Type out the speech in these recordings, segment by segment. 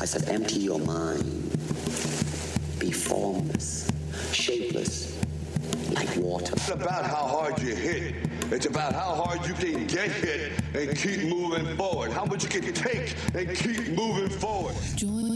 I said, empty your mind. Be formless, shapeless, like water. It's about how hard you hit. It's about how hard you can get hit and keep moving forward. How much you can take and keep moving forward. Join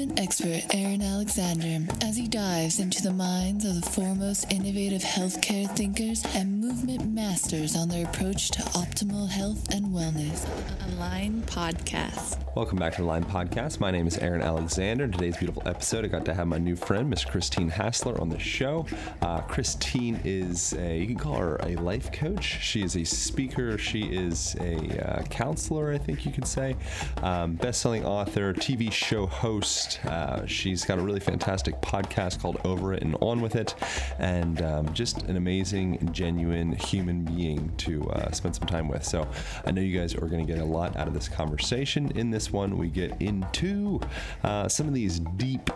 movement expert Aaron Alexander as he dives into the minds of the foremost innovative healthcare thinkers and movement masters on their approach to optimal health and wellness. Align Podcast. Welcome back to the Align Podcast. My name is Aaron Alexander. In today's beautiful episode, I got to have my new friend, Miss Christine Hassler, on the show. Uh, Christine is a, you can call her a life coach. She is a speaker. She is a uh, counselor, I think you could say. Um, Best selling author, TV show host. Uh, she's got a really fantastic podcast called Over It and On With It. And um, just an amazing, genuine human being to uh, spend some time with. So I know you guys are going to get a lot out of this conversation. In this one, we get into uh, some of these deep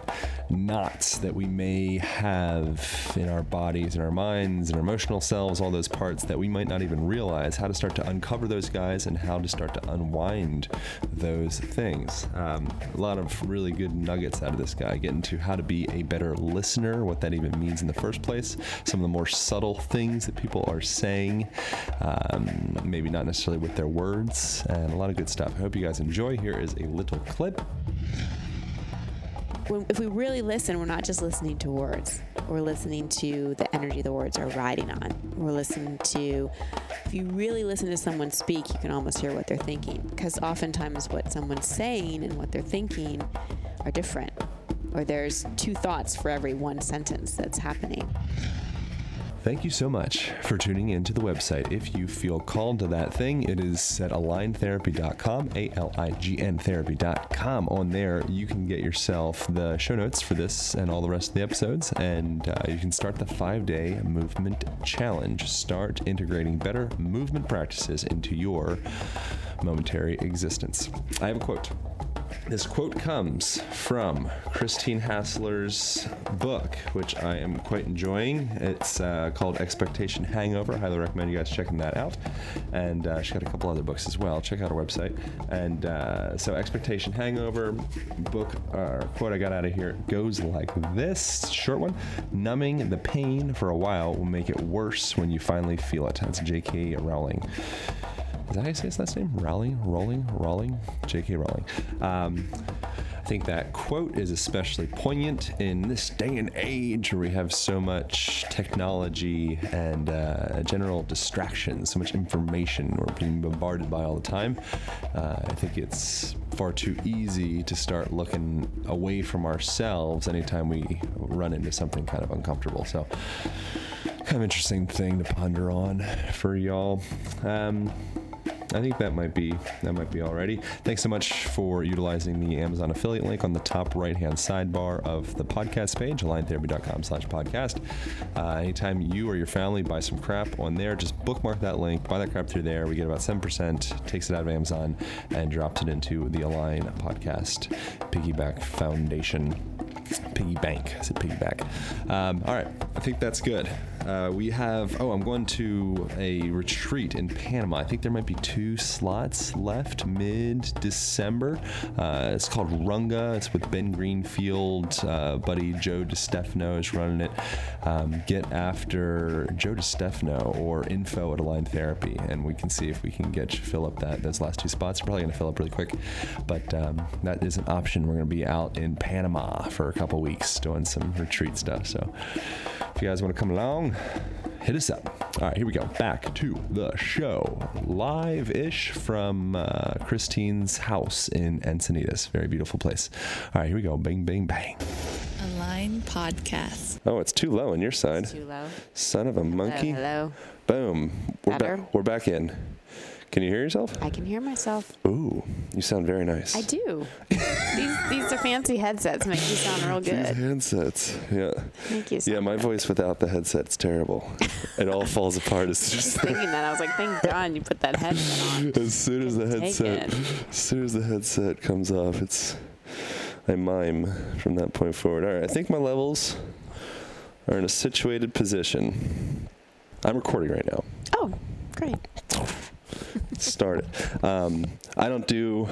knots that we may have in our bodies, in our minds, in our emotional selves, all those parts that we might not even realize, how to start to uncover those guys and how to start to unwind those things. Um, a lot of really good nuggets out of this guy. Get into how to be a better listener, what that even means in the first place, some of the more subtle things that people are saying, um, maybe not necessarily with their words, and a lot of good stuff. I hope you guys enjoy. Here is a little clip. if we really listen, we're not just listening to words. We're listening to the energy the words are riding on. We're listening to, if you really listen to someone speak, you can almost hear what they're thinking. Because oftentimes, what someone's saying and what they're thinking are different. Or there's two thoughts for every one sentence that's happening. Thank you so much for tuning in to the website. If you feel called to that thing, it is at aligntherapy.com, A L I G N therapy.com. On there, you can get yourself the show notes for this and all the rest of the episodes, and uh, you can start the five day movement challenge. Start integrating better movement practices into your momentary existence. I have a quote. This quote comes from Christine Hassler's book, which I am quite enjoying. It's uh, called Expectation Hangover. I highly recommend you guys checking that out. And uh, she's got a couple other books as well. Check out her website. And uh, so, Expectation Hangover book uh, quote I got out of here goes like this short one Numbing the pain for a while will make it worse when you finally feel it. That's J.K. Rowling. Is that how you say his last name? Rowling? Rolling? Rowling? J.K. Rowling. Um, I think that quote is especially poignant in this day and age where we have so much technology and uh, general distractions, so much information we're being bombarded by all the time. Uh, I think it's far too easy to start looking away from ourselves anytime we run into something kind of uncomfortable. So, kind of interesting thing to ponder on for y'all. Um, I think that might be that might be already. Thanks so much for utilizing the Amazon affiliate link on the top right hand sidebar of the podcast page, aligntherapy.com slash podcast. Uh, anytime you or your family buy some crap on there, just bookmark that link, buy that crap through there. We get about 7%, takes it out of Amazon and drops it into the Align Podcast Piggyback Foundation. Piggy bank. I said piggyback. Um, all right, I think that's good. Uh, we have. Oh, I'm going to a retreat in Panama. I think there might be two slots left mid-December. Uh, it's called Runga. It's with Ben Greenfield. Uh, buddy Joe DiStefano is running it. Um, get after Joe DiStefano or info at Align Therapy, and we can see if we can get you fill up that those last two spots. Probably going to fill up really quick, but um, that is an option. We're going to be out in Panama for a couple weeks doing some retreat stuff. So if you guys want to come along, hit us up. All right, here we go. Back to the show. Live ish from uh, Christine's house in Encinitas. Very beautiful place. All right, here we go. Bang, bang, bang. Align Podcast. Oh, it's too low on your side. Too low. Son of a monkey. Hello. Boom. We're, Better? ba- we're back in. Can you hear yourself? I can hear myself. Ooh, you sound very nice. I do. these these are fancy headsets. Make you sound real These good. handsets. Yeah. Thank you. So Yeah, my much. voice without the headset's terrible. it all falls apart as I was just thinking that. I was like, thank God you put that headset on. as soon as the headset as soon as the headset comes off, it's I mime from that point forward. All right, I think my levels are in a situated position. I'm recording right now. Oh, great. Start it. Um, I don't do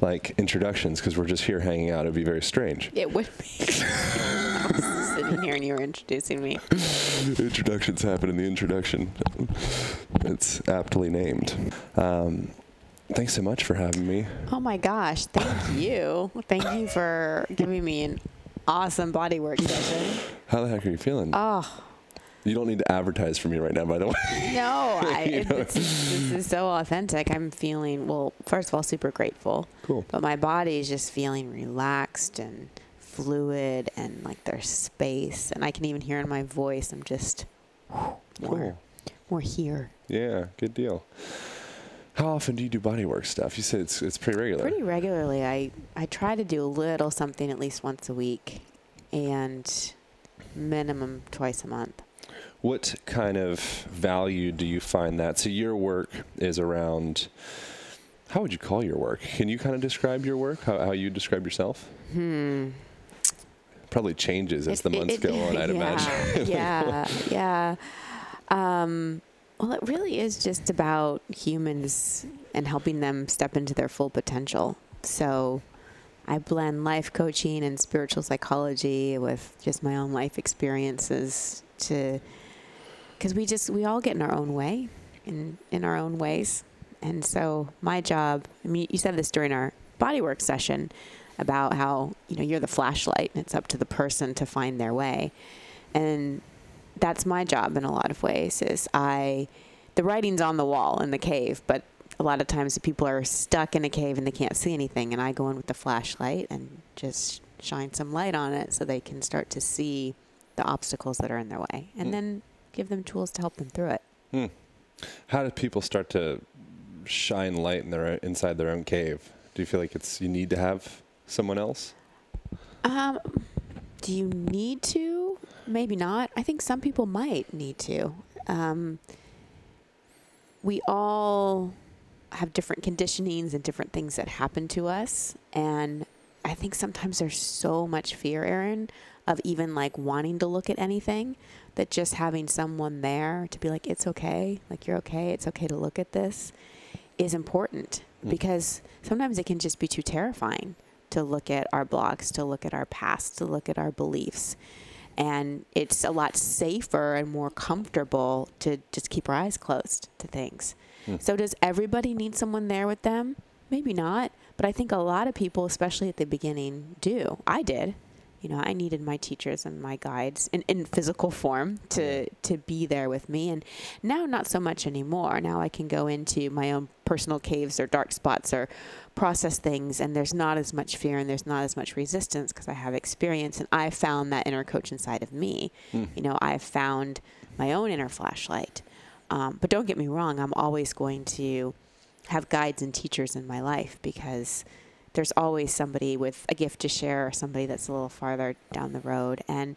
like introductions because we're just here hanging out. It'd be very strange. It would be. I was sitting here and you were introducing me. Introductions happen in the introduction. It's aptly named. Um, thanks so much for having me. Oh my gosh! Thank you. Thank you for giving me an awesome bodywork session. How the heck are you feeling? Oh you don't need to advertise for me right now, by the way. No, I, it, it's, this is so authentic. I'm feeling well. First of all, super grateful. Cool. But my body is just feeling relaxed and fluid, and like there's space, and I can even hear in my voice. I'm just more, Cool. more here. Yeah, good deal. How often do you do bodywork stuff? You said it's it's pretty regular. Pretty regularly. I I try to do a little something at least once a week, and minimum twice a month. What kind of value do you find that? So your work is around. How would you call your work? Can you kind of describe your work? How, how you describe yourself? Hmm. Probably changes as It- the months it- go on. I'd yeah, imagine. yeah, yeah. Um, well, it really is just about humans and helping them step into their full potential. So I blend life coaching and spiritual psychology with just my own life experiences to because we just we all get in our own way in in our own ways. And so my job i mean you said this during our bodywork session about how you know you're the flashlight and it's up to the person to find their way. And that's my job in a lot of ways is i the writing's on the wall in the cave but a lot of times the people are stuck in a cave and they can't see anything. And i go in with the flashlight and just shine some light on it so they can start to see the obstacles that are in their way. And Hmm. then give them tools to help them through it Hmm. How do people start to shine light in their inside their own cave? Do you feel like it's you need to have someone else? Um, do you need to? Maybe not. I think some people might need to. Um, we all have different conditionings and different things that happen to us. And I think sometimes there's so much fear, Aaron, of even like wanting to look at anything that just having someone there to be like, it's okay, like you're okay, it's okay to look at this is important Mm. because sometimes it can just be too terrifying to look at our blocks, to look at our past, to look at our beliefs. And it's a lot safer and more comfortable to just keep our eyes closed to things. Hmm. So, does everybody need someone there with them? Maybe not. But I think a lot of people, especially at the beginning, do. I did. You know, I needed my teachers and my guides in, in physical form to, to be there with me. And now, not so much anymore. Now I can go into my own personal caves or dark spots or process things, and there's not as much fear and there's not as much resistance because I have experience and I found that inner coach inside of me. You know, I've found my own inner flashlight. Um, but don't get me wrong, I'm always going to have guides and teachers in my life because there's always somebody with a gift to share or somebody that's a little farther down the road. And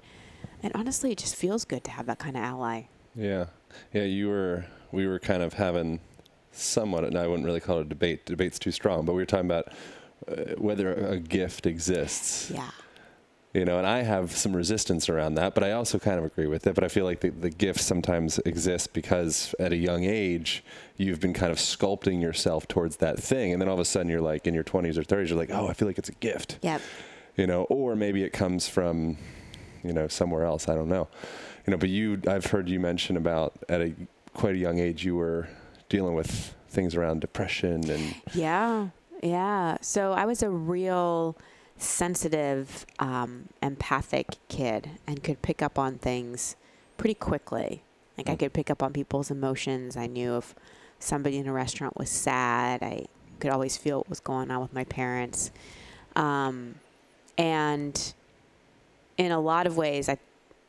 and honestly, it just feels good to have that kind of ally. Yeah, yeah. You were we were kind of having somewhat, and I wouldn't really call it a debate. Debate's too strong, but we were talking about uh, whether a gift exists. Yeah. You know, and I have some resistance around that, but I also kind of agree with it. But I feel like the, the gift sometimes exists because at a young age, you've been kind of sculpting yourself towards that thing. And then all of a sudden, you're like in your 20s or 30s, you're like, oh, I feel like it's a gift. Yep. You know, or maybe it comes from, you know, somewhere else. I don't know. You know, but you, I've heard you mention about at a quite a young age, you were dealing with things around depression and Yeah. Yeah. So I was a real sensitive, um, empathic kid and could pick up on things pretty quickly. Like I could pick up on people's emotions. I knew if somebody in a restaurant was sad, I could always feel what was going on with my parents. Um, and in a lot of ways, I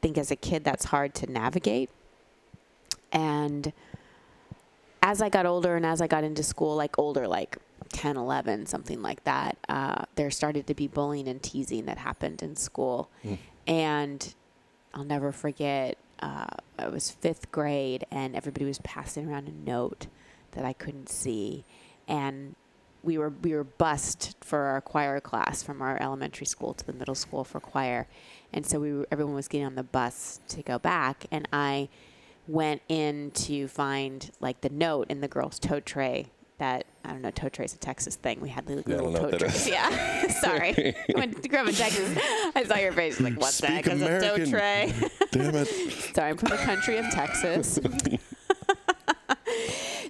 think as a kid, that's hard to navigate. And as I got older and as I got into school, like older, like 10, 11, something like that, uh, there started to be bullying and teasing that happened in school. And I'll never forget, uh, it was fifth grade and everybody was passing around a note that I couldn't see. And we were we were bused for our choir class from our elementary school to the middle school for choir, and so we were, everyone was getting on the bus to go back, and I went in to find like the note in the girls' tote tray that I don't know toe trace a Texas thing. We had Yeah, little don't toe trace. Yeah, sorry. I grew up in Texas, I saw your face like, "What's that?" Speak Because a toe tray. Damn it. Sorry, I'm from the country of Texas.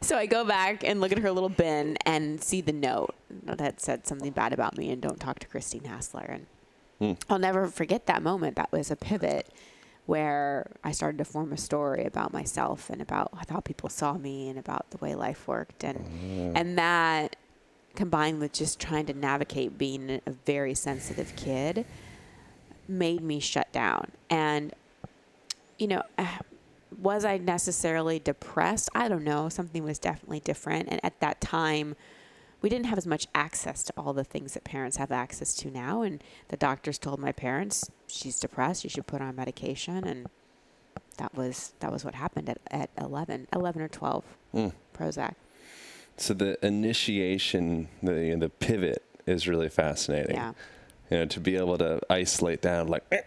so I go back and look at her little bin and see the note that said something bad about me and don't talk to Christine Hassler. And hmm. I'll never forget that moment. That was a pivot where I started to form a story about myself and about how people saw me and about the way life worked. And and that combined with just trying to navigate being a very sensitive kid made me shut down. And you know, uh, was I necessarily depressed? I don't know. Something was definitely different. And at that time, we didn't have as much access to all the things that parents have access to now. And the doctors told my parents, she's depressed. You should put her on medication. And that was that was what happened at, at 11, 11 or 12 Prozac. So the initiation, the the pivot is really fascinating. Yeah. You know, to be able to isolate down, like, eh,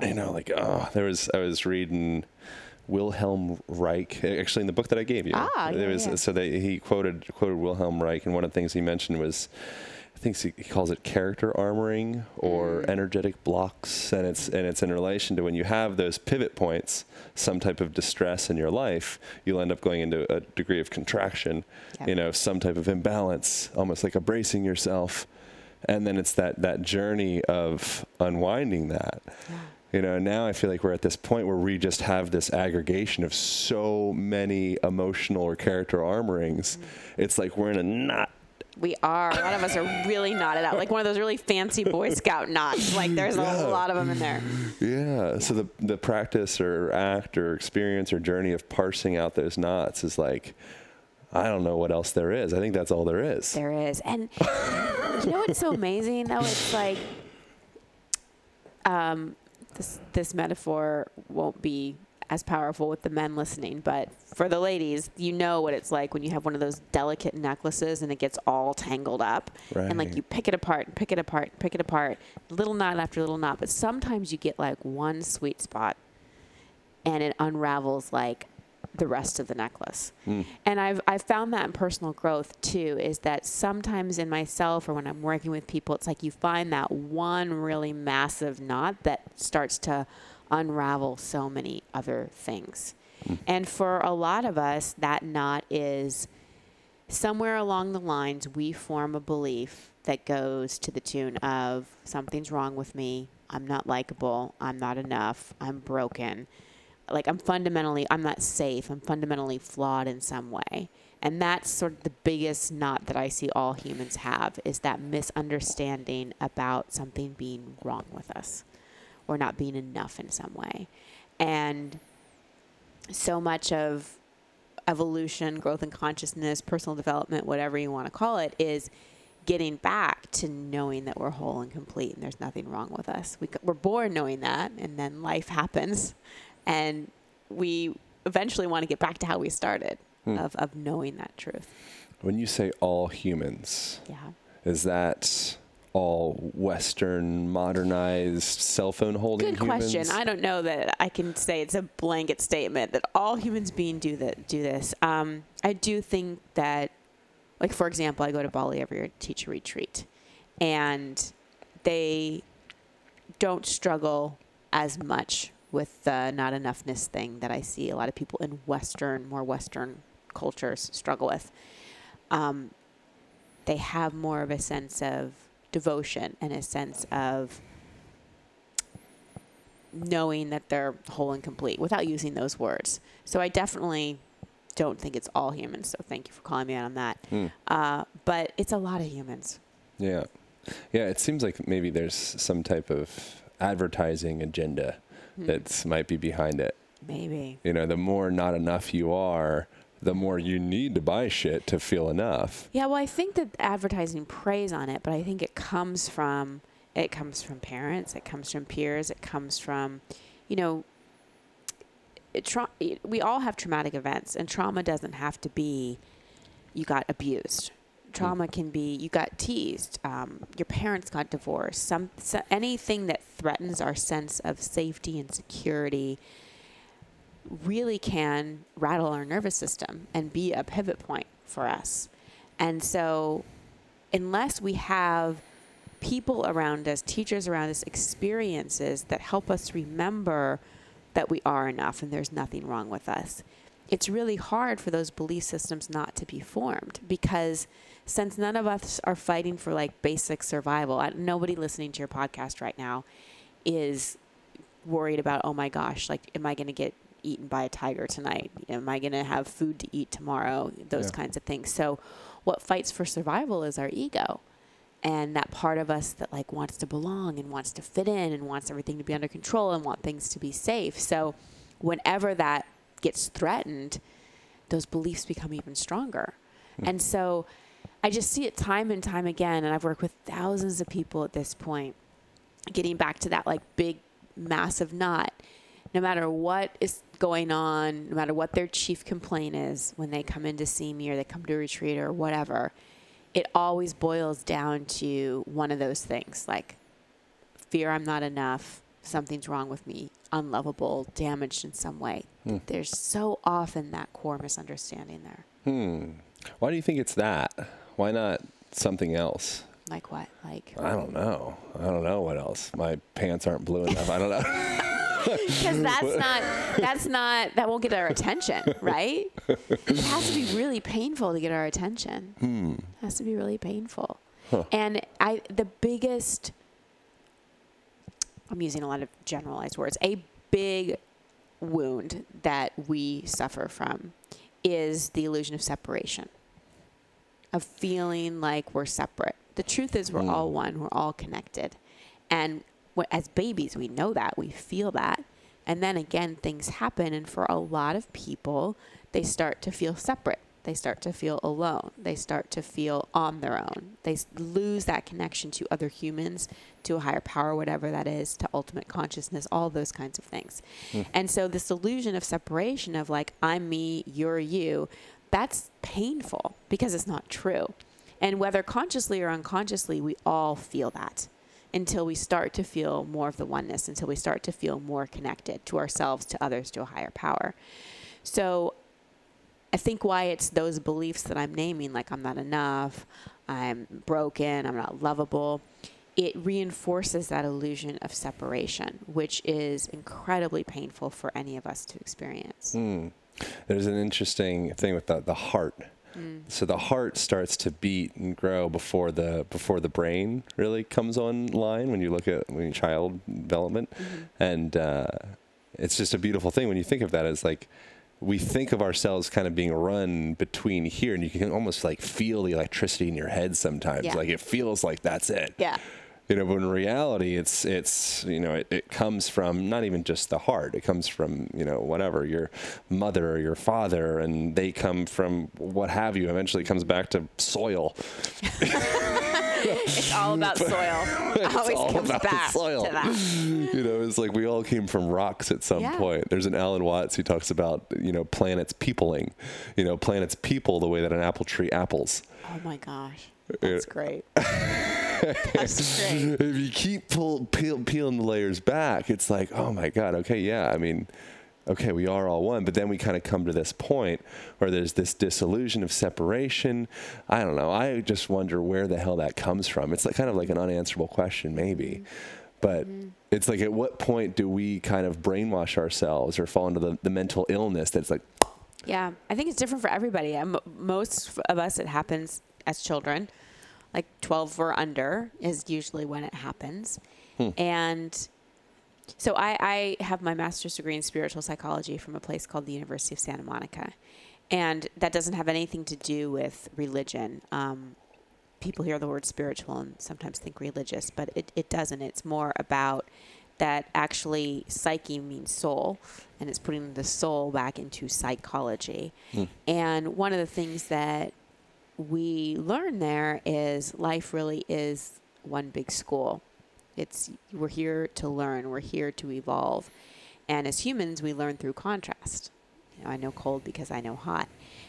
you know, like, oh, there was I was reading Wilhelm Reich, actually in the book that I gave you. Ah, there yeah, was yeah. so that he quoted quoted Wilhelm Reich, and one of the things he mentioned was. Think he calls it character armoring or Mm. energetic blocks, and it's and it's in relation to when you have those pivot points, some type of distress in your life, you'll end up going into a degree of contraction, Yeah. you know, some type of imbalance, almost like a bracing yourself, and then it's that that journey of unwinding that. You know, now I feel like we're at this point where we just have this aggregation of so many emotional or character armorings. It's like we're in a knot We are. A lot of us are really knotted out, like one of those really fancy Boy Scout knots. Like there's a lot of them in there. Yeah. So the the practice or act or experience or journey of parsing out those knots is like, I don't know what else there is. I think that's all there is. There is. And you know what's so amazing though? It's like um this this metaphor won't be as powerful with the men listening, but for the ladies, you know what it's like when you have one of those delicate necklaces and it gets all tangled up. And like you pick it apart and pick it apart and pick it apart, little knot after little knot, but sometimes you get like one sweet spot and it unravels like the rest of the necklace. Hmm. And I've I've found that in personal growth too is that sometimes in myself or when I'm working with people it's like you find that one really massive knot that starts to unravel so many other things. Hmm. And for a lot of us that knot is somewhere along the lines we form a belief that goes to the tune of something's wrong with me. I'm not likable. I'm not enough. I'm broken. Like i'm fundamentally i'm not safe. I'm fundamentally flawed in some way. And that's sort of the biggest knot that i see all humans have is that misunderstanding about something being wrong with us or not being enough in some way and so much of evolution, growth and consciousness, personal development, whatever you want to call it, is getting back to knowing that we're whole and complete and there's nothing wrong with us. We, we're born knowing that, and then life happens, and we eventually want to get back to how we started hmm. of, of knowing that truth. When you say all humans, Yeah. is that all Western modernized cell phone holding Good question. humans? I don't know that I can say it's a blanket statement that all humans being do that do this. Um, I do think that, like for example, I go to Bali every year to teach a retreat, and they don't struggle as much with the not enoughness thing that I see a lot of people in Western, more Western cultures struggle with. Um, they have more of a sense of devotion and a sense of knowing that they're whole and complete without using those words. So I definitely don't think it's all humans. So thank you for calling me out on that. Uh, but it's a lot of humans. Yeah. Yeah, it seems like maybe there's some type of advertising agenda Hmm. that might be behind it. Maybe. You know, the more not enough you are, the more you need to buy shit to feel enough. Yeah, well, I think that advertising preys on it, but I think it comes from it comes from parents, it comes from peers, it comes from, you know, it tra- we all have traumatic events, and trauma doesn't have to be you got abused. Trauma can be you got teased, um, your parents got divorced, some so anything that threatens our sense of safety and security really can rattle our nervous system and be a pivot point for us. And so, unless we have people around us, teachers around us, experiences that help us remember that we are enough and there's nothing wrong with us, it's really hard for those belief systems not to be formed because since none of us are fighting for like basic survival, nobody listening to your podcast right now is worried about, oh my gosh, like, am I going to get eaten by a tiger tonight? Am I going to have food to eat tomorrow? Those Yeah. kinds of things. So, what fights for survival is our ego. And that part of us that like wants to belong and wants to fit in and wants everything to be under control and want things to be safe. So, whenever that gets threatened, those beliefs become even stronger. Hmm. And so, I just see it time and time again. And I've worked with thousands of people at this point getting back to that like big massive knot no matter what is going on no matter what their chief complaint is when they come in to see me or they come to a retreat or whatever it always boils down to one of those things like fear i'm not enough something's wrong with me unlovable damaged in some way there's so often that core misunderstanding there Hmm. Why do you think it's that? Why not something else? like what like I don't know. I don't know what else. My pants aren't blue enough. I don't know. because that's not that's not that won't get our attention right it has to be really painful to get our attention Hmm. it has to be really painful and i the biggest i'm using a lot of generalized words a big wound that we suffer from is the illusion of separation of feeling like we're separate. The truth is, we're all one, we're all connected. And as babies, we know that, we feel that. And then again, things happen. And for a lot of people, they start to feel separate. They start to feel alone. They start to feel on their own. They lose that connection to other humans, to a higher power, whatever that is, to ultimate consciousness, all those kinds of things. Hmm. And so, this illusion of separation of like, I'm me, you're you, that's painful because it's not true. And whether consciously or unconsciously, we all feel that until we start to feel more of the oneness, until we start to feel more connected to ourselves, to others, to a higher power. So I think why it's those beliefs that I'm naming, like I'm not enough, I'm broken, I'm not lovable, it reinforces that illusion of separation, which is incredibly painful for any of us to experience. Hmm. There's an interesting thing with the, the heart. So the heart starts to beat and grow before the before the brain really comes online. When you look at when you child development, and uh, it's just a beautiful thing when you think of that as like we think of ourselves kind of being run between here, and you can almost like feel the electricity in your head sometimes. Yeah. Like it feels like that's it Yeah. You know but in reality it's it's you know it, it comes from not even just the heart it comes from you know whatever your mother or your father and they come from what have you eventually it comes back to soil It's all about soil. it's Always all comes about back soil. to that. you know it's like we all came from rocks at some Yeah. point there's an alan watts who talks about you know planets peopling you know planets people the way that an apple tree apples Oh my gosh. That's great. If you keep pull, peel, peeling the layers back, it's like, oh my God, okay, yeah, I mean, okay, we are all one. But then we kind of come to this point where there's this disillusion of separation. I don't know. I just wonder where the hell that comes from. It's like kind of like an unanswerable question, maybe. But it's like, at what point do we kind of brainwash ourselves or fall into the, the mental illness that's like, Yeah, I think it's different for everybody. Um, most of us, it happens as children, like 12 or under is usually when it happens. And so I, I have my master's degree in spiritual psychology from a place called the University of Santa Monica. And that doesn't have anything to do with religion. Um, people hear the word spiritual and sometimes think religious, but it, it doesn't. It's more about that actually psyche means soul, and it's putting the soul back into psychology. And one of the things that we learn there is life really is one big school. It's we're here to learn, we're here to evolve. And as humans, we learn through contrast. You know, I know cold because I know hot.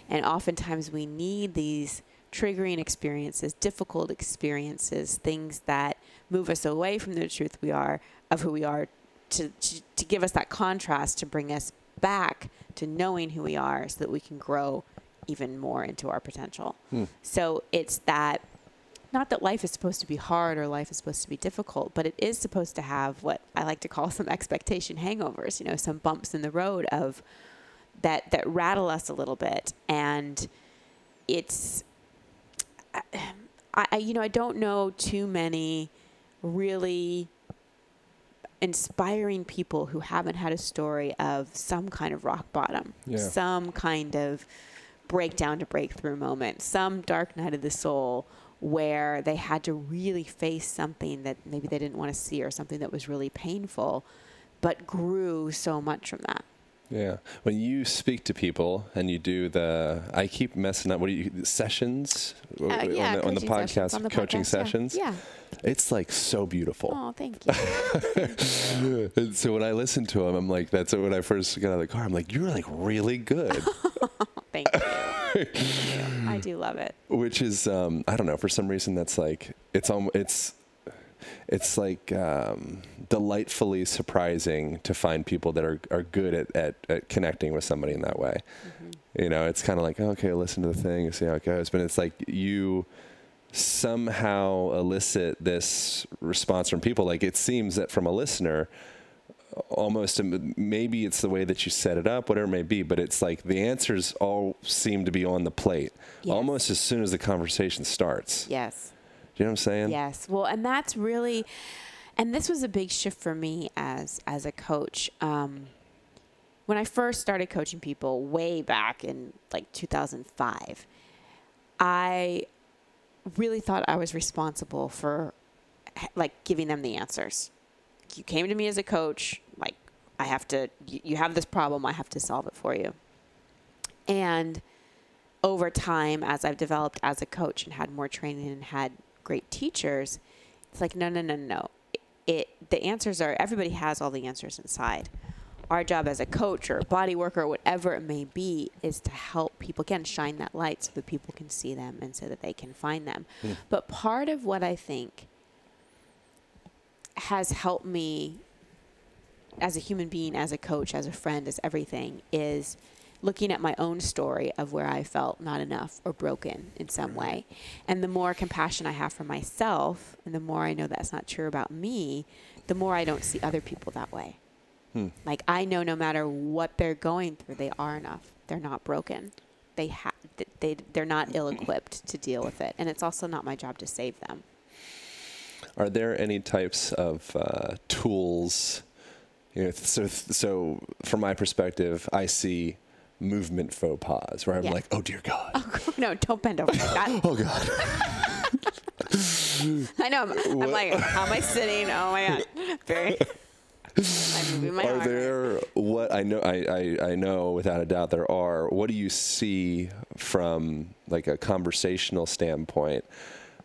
And oftentimes we need these triggering experiences, difficult experiences, things that move us away from the truth we are of who we are to, to, to give us that contrast to bring us back to knowing who we are so that we can grow even more into our potential. Hmm. So it's that not that life is supposed to be hard or life is supposed to be difficult, but it is supposed to have what I like to call some expectation hangovers, you know, some bumps in the road of that that rattle us a little bit and it's I, I you know, I don't know too many really inspiring people who haven't had a story of some kind of rock bottom, Yeah. some kind of breakdown to breakthrough moment, some dark night of the soul where they had to really face something that maybe they didn't want to see or something that was really painful, but grew so much from that. Yeah. When you speak to people and you do the, I keep messing up. What do you sessions Uh, yeah, on, the, on the podcast? sessions, on the coaching podcast, sessions. Yeah. It's like so beautiful. Oh, thank you. And so when I listen to him, I'm like, that's when I first got out of the car. I'm like, you're like really good, thank you. Thank you. I do love it. which is, um, I don't know, for some reason that's like, it's um, it's, it's like um, delightfully surprising to find people that are, are good at, at, at connecting with somebody in that way. You know, it's kind of like, okay, listen to the thing and see how it goes. But it's like you somehow elicit this response from people. Like it seems that from a listener, almost um, maybe it's the way that you set it up, whatever it may be, but it's like the answers all seem to be on the plate Yes. almost as soon as the conversation starts. Yes. Do you know what I'm saying? Yes. Well, and that's really, and this was a big shift for me as as a coach. Um, when I first started coaching people way back in like 2005, I really thought I was responsible for like giving them the answers. You came to me as a coach, I have to. You have this problem, I have to solve it for you. And over time, as I've developed as a coach and had more training and had great teachers, it's like no, no, no, no. It the answers are everybody has all the answers inside. Our job as a coach or a body worker or whatever it may be is to help people again shine that light so that people can see them and so that they can find them. Hmm. But part of what I think has helped me as a human being, as a coach, as a friend, as everything is looking at my own story of where I felt not enough or broken in some mm-hmm. way. And the more compassion I have for myself, and the more I know that's not true about me, the more I don't see other people that way. Hmm. Like I know no matter what they're going through, they are enough. They're not broken. They have they they're not mm-hmm. ill-equipped to deal with it. And it's also not my job to save them. Are there any types of uh, tools? You know, so so from my perspective, I see movement faux pas where I'm Yeah. like, oh dear God, Oh, no, don't bend over like that. oh God. I know. I'm, I'm like, how am I sitting? Oh my god, very. I'm my Are there what I know? I, I I know without a doubt there are. What do you see from like a conversational standpoint?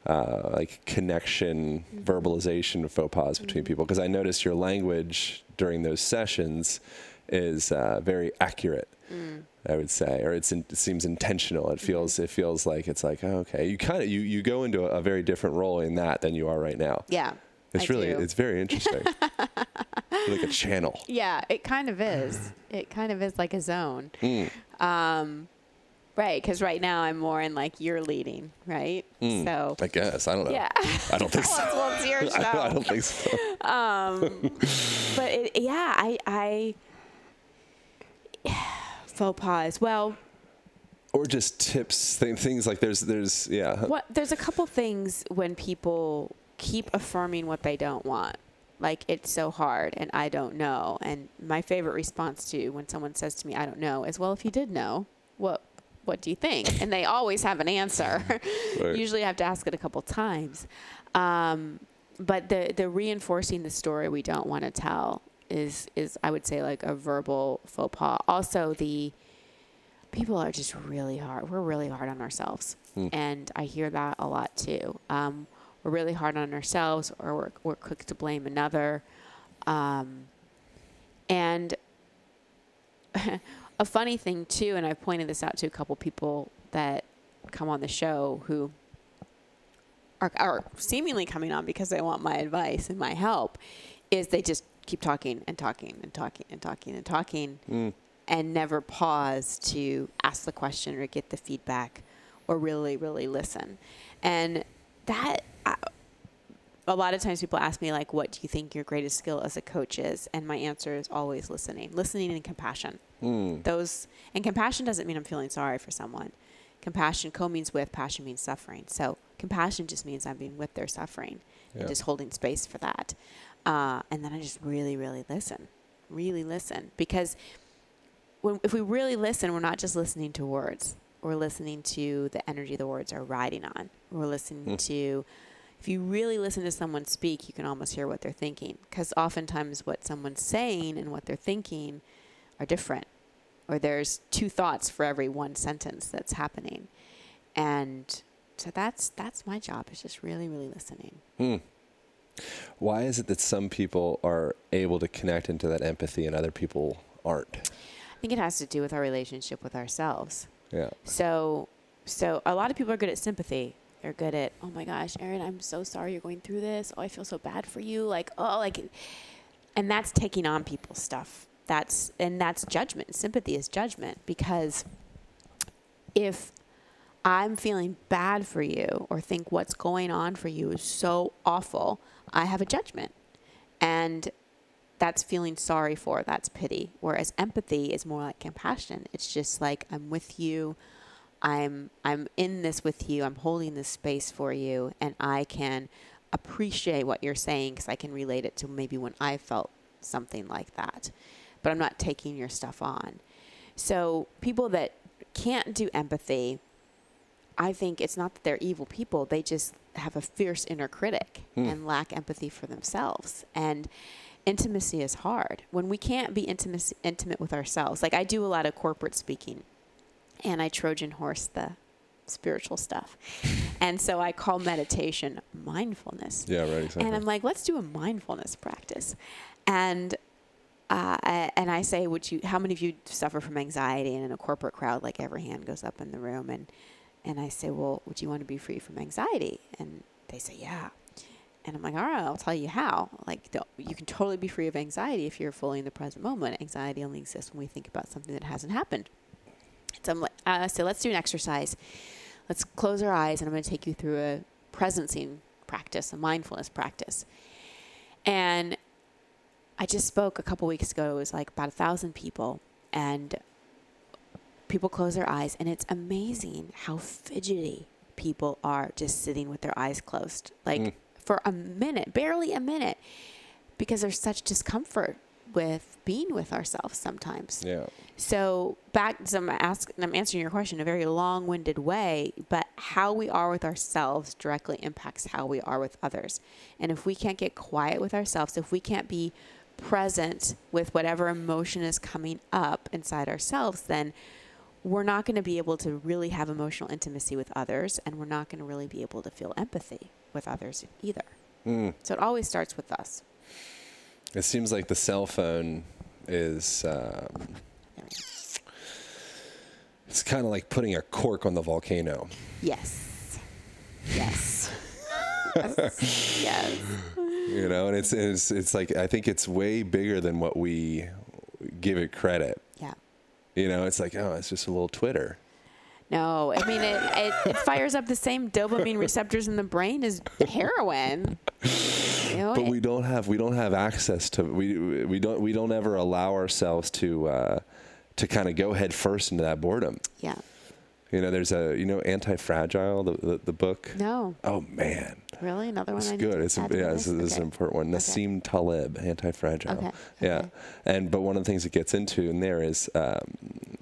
Uh, like connection, verbalization, of faux pas between people. Because I noticed your language during those sessions is uh, very accurate. I would say, or it's in, it seems intentional. It feels it feels like it's like oh, okay. You kind of you you go into a, a very different role in that than you are right now. Yeah. It's I really do. it's very interesting. like a channel. Yeah, it kind of is. It kind of is like a zone. Um, right, because right now I'm more in like you're leading, right? Hmm, so I guess I don't know. yeah. I don't think so. well, it's, your I don't, I don't think so. Um, but it, yeah, I I faux pas. Well, Or just tips, th- things like there's there's yeah. what there's a couple things when people keep affirming what they don't want like it's so hard and i don't know and my favorite response to when someone says to me i don't know is well if you did know what what do you think and they always have an answer Right. usually i have to ask it a couple times um, but the the reinforcing the story we don't want to tell is is i would say like a verbal faux pas also the people are just really hard. We're really hard on ourselves. And I hear that a lot too. Um, we're really hard on ourselves or we're, we're quick to blame another. Um, and a funny thing too, and I've pointed this out to a couple people that come on the show who are, are seemingly coming on because they want my advice and my help, is they just keep talking and talking and talking and talking and talking mm. and never pause to ask the question or get the feedback or really, really listen. And that, I, a lot of times people ask me, like, what do you think your greatest skill as a coach is? And my answer is always listening, listening and compassion. Those, and compassion doesn't mean I'm feeling sorry for someone. Compassion, co means with, passion means suffering. So compassion just means I'm being with their suffering Yeah. and just holding space for that. Uh, and then I just really, really listen, really listen. Because when, if we really listen, we're not just listening to words. We're listening to the energy the words are riding on. We're listening to, if you really listen to someone speak, you can almost hear what they're thinking. Because oftentimes what someone's saying and what they're thinking are different. Or there's two thoughts for every one sentence that's happening. And so that's that's my job is just really, really listening. Hmm. Why is it that some people are able to connect into that empathy and other people aren't? I think it has to do with our relationship with ourselves. Yeah. So, so a lot of people are good at sympathy. They're good at, oh my gosh, Aaron, I'm so sorry you're going through this. Oh, I feel so bad for you. Like, oh, like, and that's taking on people's stuff. That's and that's judgment. Sympathy is judgment because if I'm feeling bad for you or think what's going on for you is so awful, I have a judgment. And that's feeling sorry for, that's pity. Whereas empathy is more like compassion. It's just like I'm with you. I'm I'm in this with you. I'm holding this space for you and I can appreciate what you're saying because I can relate it to maybe when I felt something like that. But I'm not taking your stuff on. So people that can't do empathy, I think it's not that they're evil people. They just have a fierce inner critic hmm. and lack empathy for themselves. And intimacy is hard. When we can't be intimate, intimate with ourselves, like I do a lot of corporate speaking and I Trojan horse the spiritual stuff. and so I call meditation mindfulness. Yeah, right, exactly. And I'm like, let's do a mindfulness practice. And uh, I- and I say, would you? How many of you suffer from anxiety? And in a corporate crowd, like every hand goes up in the room, and and I say, well, would you want to be free from anxiety? And they say, yeah. And I'm like, all right, I'll tell you how. Like, you can totally be free of anxiety if you're fully in the present moment. Anxiety only exists when we think about something that hasn't happened. So I'm like, uh, so let's do an exercise. Let's close our eyes, and I'm going to take you through a presencing practice, a mindfulness practice. And I just spoke a couple weeks ago. It was like about a thousand people, and people close their eyes, and it's amazing how fidgety people are just sitting with their eyes closed, like for a minute, barely a minute, because there's such discomfort with being with ourselves sometimes. Yeah. So back, so I'm ask, I'm answering your question in a very long-winded way, but how we are with ourselves directly impacts how we are with others. And if we can't get quiet with ourselves, if we can't be present with whatever emotion is coming up inside ourselves, then we're not going to be able to really have emotional intimacy with others, and we're not going to really be able to feel empathy with others either. Mm. So it always starts with us. It seems like the cell phone is. Um, There we go. it's kind of like putting a cork on the volcano. Yes. Yes. yes. You know, and it's it's it's like I think it's way bigger than what we give it credit. Yeah. You know, it's like oh, it's just a little Twitter. No, I mean it, it, it fires up the same dopamine receptors in the brain as heroin. You know, but it- we don't have we don't have access to we we don't we don't ever allow ourselves to uh, to kind of go head first into that boredom. yeah. You know, there's a you know Anti Fragile the, the the book. No, Oh man, really, another one. it's I good. It's a, add to the yeah, this this is an important one. Nassim Taleb, Anti Fragile. Okay, Yeah, and but one of the things it gets into in there is um,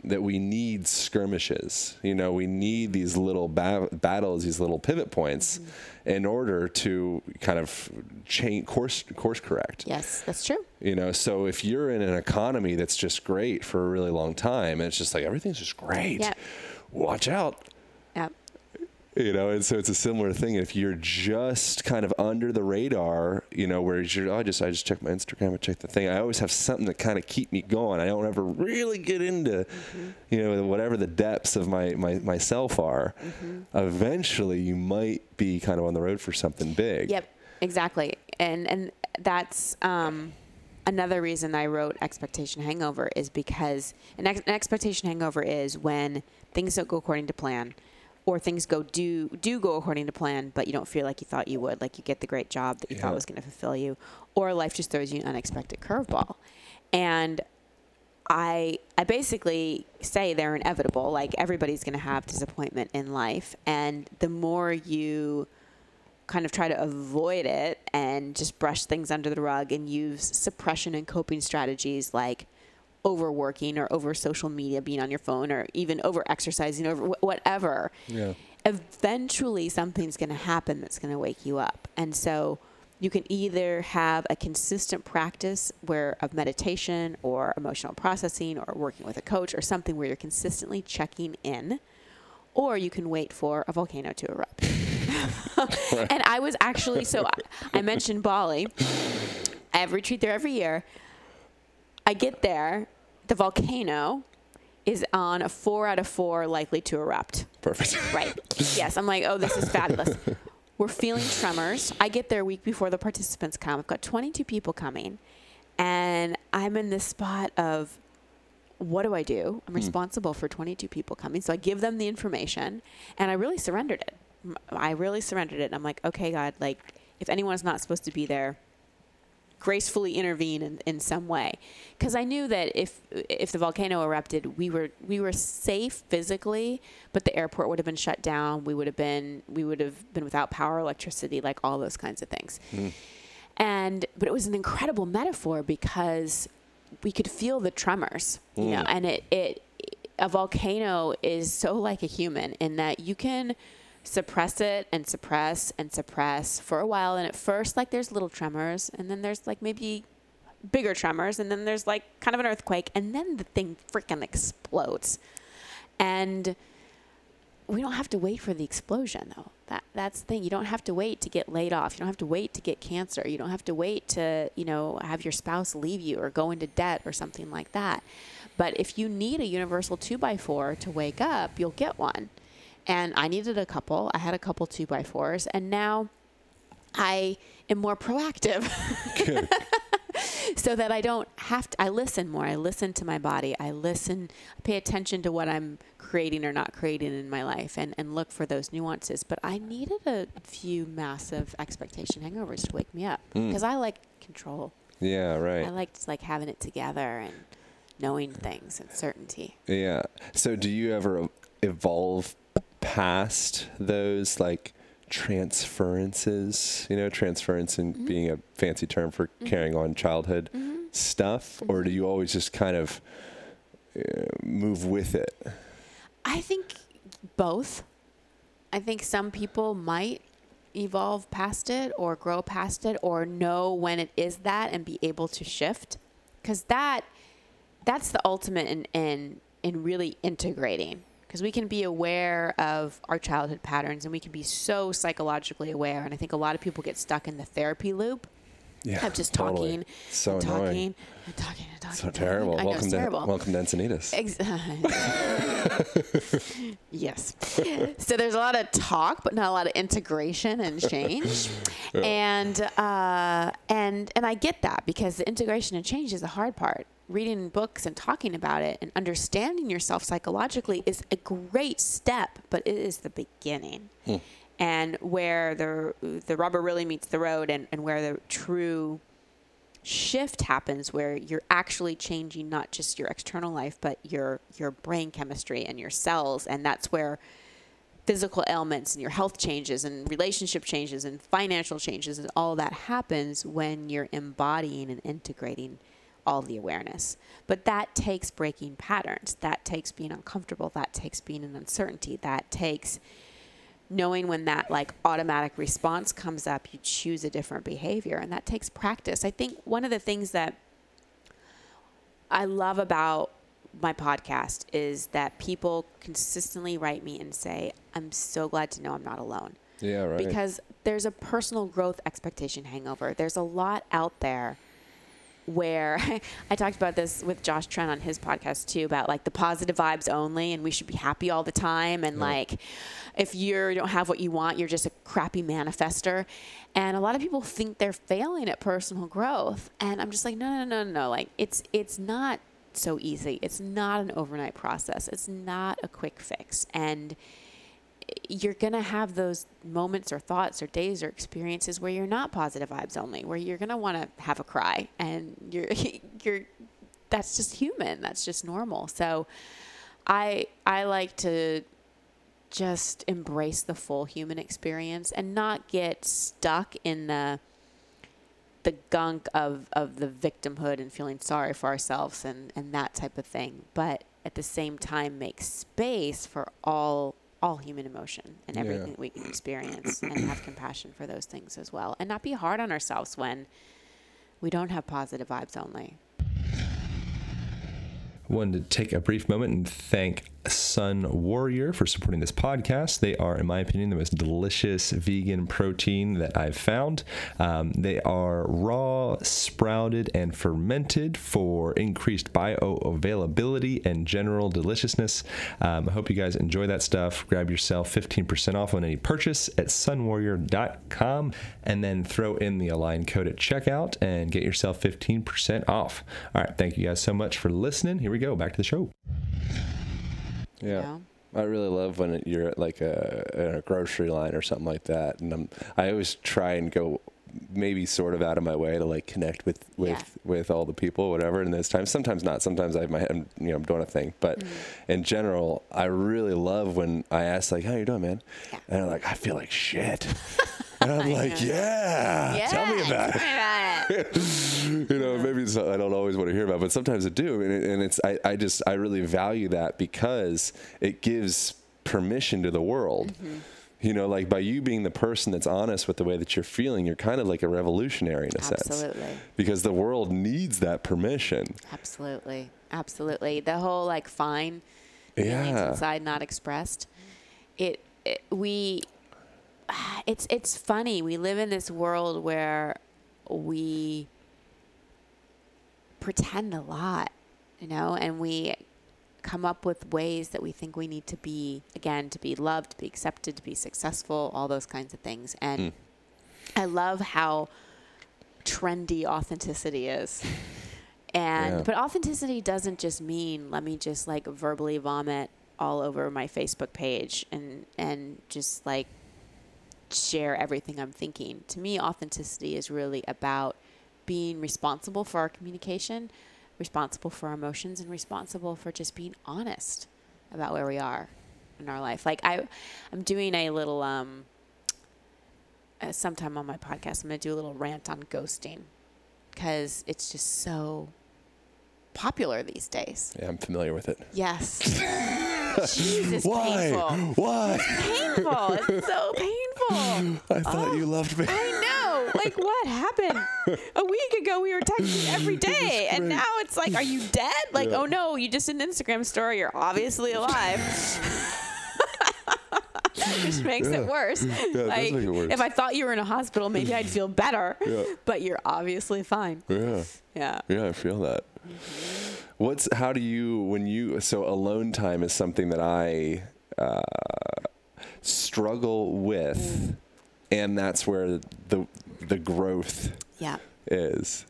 that we need skirmishes. You know, we need these little ba- battles, these little pivot points, Mm-hmm. in order to kind of change course course correct. Yes, that's true. You know, so if you're in an economy that's just great for a really long time, and it's just like everything's just great, Yep. Watch out. Yep. You know, and so it's a similar thing. If you're just kind of under the radar, you know, where you're, oh, I just, I just check my Instagram, I check the thing. I always have something to kind of keep me going. I don't ever really get into, you know, whatever the depths of my, my myself are. Eventually, you might be kind of on the road for something big. Yep. Exactly. And and that's um, another reason I wrote Expectation Hangover is because an, ex- an expectation hangover is when things don't go according to plan or things go do do go according to plan but you don't feel like you thought you would like you get the great job that you Yeah. thought was going to fulfill you or life just throws you an unexpected curveball and I I basically say they're inevitable. Like everybody's going to have disappointment in life, and the more you kind of try to avoid it and just brush things under the rug and use suppression and coping strategies like overworking or over social media, being on your phone, or even over exercising, over wh- whatever. Yeah. Eventually, something's going to happen that's going to wake you up, and so you can either have a consistent practice where of meditation or emotional processing or working with a coach or something where you're consistently checking in or you can wait for a volcano to erupt and i was actually so I- mentioned bali i have retreat there every year i get there the volcano is on a four out of four likely to erupt Perfect. Right. Yes. I'm like, oh, this is fabulous. We're feeling tremors. I get there a week before the participants come. I've got 22 people coming, and I'm in this spot of what do I do? I'm hmm. responsible for 22 people coming. So I give them the information, and I really surrendered it. I really surrendered it. I'm like, okay, God, like, if anyone's not supposed to be there, gracefully intervene in, in some way. Because I knew that if if the volcano erupted we were we were safe physically but the airport would have been shut down. We would have been we would have been without power electricity like all those kinds of things. Hmm. And but it was an incredible metaphor because we could feel the tremors you know hmm. and it it a volcano is so like a human in that you can suppress it and suppress and suppress for a while. And at first like there's little tremors and then there's like maybe bigger tremors and then there's like kind of an earthquake and then the thing freaking explodes. And we don't have to wait for the explosion though. That that's the thing. You don't have to wait to get laid off. You don't have to wait to get cancer. You don't have to wait to you know have your spouse leave you or go into debt or something like that. But if you need a universal 2 by 4 to wake up you'll get one and i needed a couple i had a couple 2 by 4s and now i am more proactive so that I don't have to. I listen more. I listen to my body. I listen, I pay attention to what I'm creating or not creating in my life and, and look for those nuances. But I needed a few massive expectation hangovers to wake me up hmm. because I like control. Yeah, right. I liked like having it together and knowing things and certainty. Yeah. So do you ever evolve past those like transferences, you know, transference and Mm-hmm. being a fancy term for carrying on childhood stuff or Mm-hmm. do you always just kind of uh, move with it? I think both. I think some people might evolve past it or grow past it or know when it is that and be able to shift because that that's the ultimate in in, in really integrating because we can be aware of our childhood patterns and we can be so psychologically aware and i think a lot of people get stuck in the therapy loop Yeah. of just totally. talking So and annoying. talking and talking and talking So and talking. terrible. I know, welcome it's to terrible. welcome to Encinitas. Ex- yes. So there's a lot of talk, but not a lot of integration and change. And uh, and and I get that because the integration and change is the hard part. Reading books and talking about it and understanding yourself psychologically is a great step, but it is the beginning. And where the the rubber really meets the road, and, and where the true shift happens where you're actually changing not just your external life but your your brain chemistry and your cells. And that's where physical ailments and your health changes and relationship changes and financial changes and all that happens when you're embodying and integrating all the awareness. But that takes breaking patterns. That takes being uncomfortable. That takes being in uncertainty. That takes knowing when that like automatic response comes up, you choose a different behavior, and that takes practice. I think one of the things that I love about my podcast is that people consistently write me and say, I'm so glad to know I'm not alone. Yeah, right. Because there's a personal growth expectation hangover. There's a lot out there where I talked about this with Josh Trent on his podcast too about like the positive vibes only and we should be happy all the time and like if you don't have what you want you're just a crappy manifester. And a lot of people think they're failing at personal growth. And I'm just like no no no no no. Like it's it's not so easy. It's not an overnight process. It's not a quick fix. And you're going to have those moments or thoughts or days or experiences where you're not positive vibes only, where you're going to want to have a cry and you're you're that's just human. That's just normal. So I I like to just embrace the full human experience and not get stuck in the the gunk of, of the victimhood and feeling sorry for ourselves and, and that type of thing. But at the same time make space for all all human emotion and everything Yeah. that we can experience and have compassion for those things as well. And not be hard on ourselves when we don't have positive vibes only. Wanted to take a brief moment and thank Sun Warrior for supporting this podcast. They are, in my opinion, the most delicious vegan protein that I've found. Um, they are raw, sprouted, and fermented for increased bioavailability and general deliciousness. Um, I hope you guys enjoy that stuff. Grab yourself 15% off on any purchase at sunwarrior.com and then throw in the Align code at checkout and get yourself 15% off. All right. Thank you guys so much for listening. Here we go. Back to the show. Yeah. know? I really love when it- you're at like a, in a grocery line or something like that, and I'm, I always try and go maybe sort of out of my way to like connect with with Yeah. with all the people, whatever. And those times, sometimes not. Sometimes I have my head, you know, I'm doing a thing. But Mm-hmm. in general, I really love when I ask like, "How you doing, man?" Yeah. And they're like, "I feel like shit," and I'm like, "Yeah, tell me about it." you know, maybe it's, I don't always want to hear about, it, but sometimes I do, and, it, and it's I, I just I really value that because it gives permission to the world. Mm-hmm. You know, like by you being the person that's honest with the way that you're feeling, you're kind of like a revolutionary in a sense, Absolutely. because the world needs that permission. Absolutely. Absolutely. The whole like fine feelings Yeah. inside not expressed. It, it we it's it's funny. We live in this world where we pretend a lot, you know, and we come up with ways that we think we need to be again to be loved, to be accepted, to be successful, all those kinds of things. And hmm. I love how trendy authenticity is. And Yeah. but authenticity doesn't just mean let me just like verbally vomit all over my Facebook page and and just like share everything I'm thinking. To me, authenticity is really about being responsible for our communication, responsible for our emotions, and responsible for just being honest about where we are in our life. Like I, I'm doing a little um. Uh, sometime on my podcast, I'm gonna do a little rant on ghosting because it's just so popular these days. Yeah, I'm familiar with it. Yes. Jeez, it's painful. Why? Painful. It's so painful. I thought you loved me. I know. Like, what happened? A week ago, we were texting every day, and now it's like, are you dead? Like, oh no, you just an Instagram story. You're obviously alive. Which makes it worse. does like, it worse. if I thought you were in a hospital, maybe I'd feel better. Yeah. But you're obviously fine. Yeah. Yeah. Yeah, I feel that. What's how do you when you so alone time is something that I uh, struggle with, and that's where the the growth Yeah. is,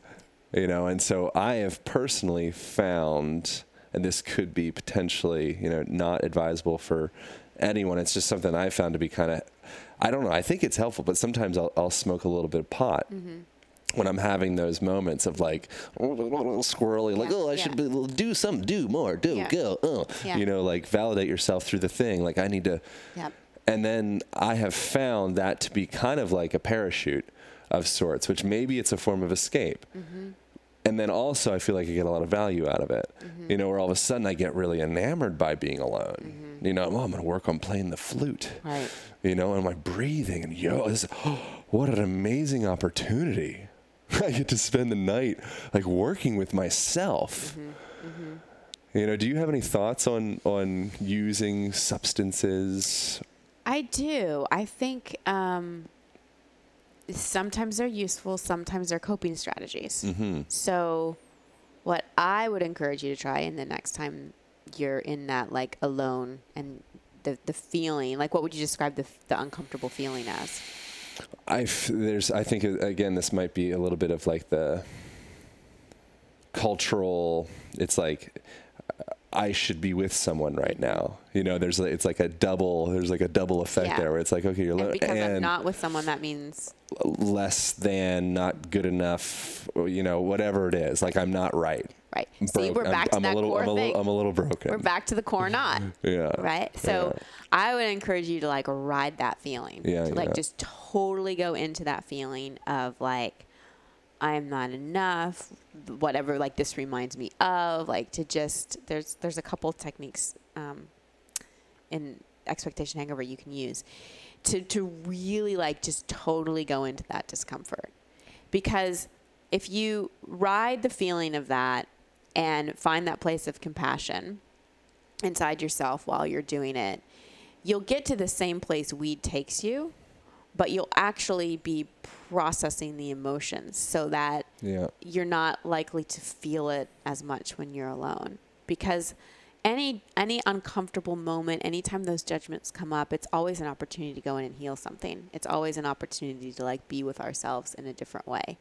you know. And so I have personally found, and this could be potentially, you know, not advisable for anyone. It's just something I found to be kind of, I don't know. I think it's helpful, but sometimes I'll, I'll smoke a little bit of pot. Mm-hmm. When I'm having those moments of like squirrely, like Yeah, oh I yeah. should be, do something, do more, do Yeah. go, oh, Yeah. you know, like validate yourself through the thing. Like I need to, Yep. And then I have found that to be kind of like a parachute of sorts, which maybe it's a form of escape. Mm-hmm. And then also, I feel like I get a lot of value out of it. Mm-hmm. You know, where all of a sudden I get really enamored by being alone. You know, oh, I'm going to work on playing the flute. Right. You know, and my breathing and yo, this, what an amazing opportunity. I get to spend the night like working with myself. Mm-hmm. You know, do you have any thoughts on on using substances I do. I think um, sometimes they're useful, sometimes they're coping strategies. Mm-hmm. So, what I would encourage you to try, and the next time you're in that like alone and the the feeling, like what would you describe the the uncomfortable feeling as? I f- there's I think again this might be a little bit of like the cultural. It's like I should be with someone right now. You know, there's it's like a double. There's like a double effect Yeah. there where it's like okay, you're And lo- because I'm not with someone, that means less than, not good enough. or, You know, whatever it is. Like I'm not right. right. See, we're I'm- back I'm, to a that little, core I'm a thing. little, I'm a little broken. we're back to the core knot. Yeah. right? So I would encourage you to like ride that feeling. Yeah, To like yeah. just totally go into that feeling of like I'm not enough, whatever like this reminds me of, like to just there's there's a couple techniques um, in expectation hangover you can use to to really like just totally go into that discomfort. Because if you ride the feeling of that and find that place of compassion, inside yourself while you're doing it, you'll get to the same place weed takes you, but you'll actually be processing the emotions so that Yeah. you're not likely to feel it as much when you're alone. Because any any uncomfortable moment anytime those judgments come up it's always an opportunity to go in and heal something. It's always an opportunity to like be with ourselves in a different way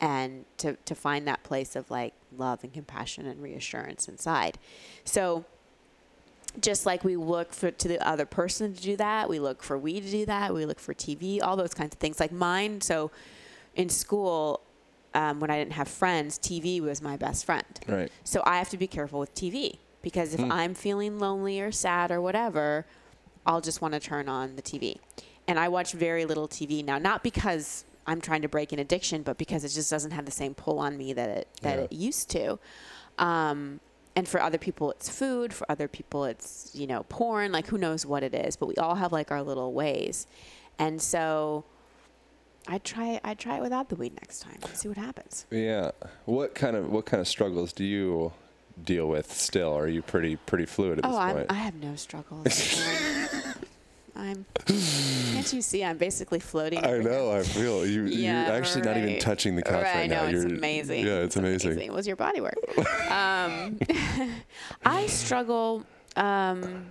and to to find that place of like love and compassion and reassurance inside. So just like we look for to the other person to do that, we look for we to do that, we look for TV, all those kinds of things. Like mine, so in school, um, when I didn't have friends, TV was my best friend. Right. So I have to be careful with TV because if I'm feeling lonely or sad or whatever, I'll just want to turn on the TV. And I watch very little TV now, not because I'm trying to break an addiction, but because it just doesn't have the same pull on me that it that Yeah. it used to. Um, and for other people, it's food. For other people, it's you know porn. Like who knows what it is, but we all have like our little ways. And so, I try I try it without the weed next time. See what happens. Yeah. What kind of what kind of struggles do you deal with still? Are you pretty pretty fluid at this Oh, I'm, point? I have no struggles. I'm. Can't you see? I'm basically floating. I know. I feel you. Yeah, you're actually not even touching the couch right, right, now. No, it's you're, amazing. Yeah, it's, amazing. It was your body work. um, I struggle. Um,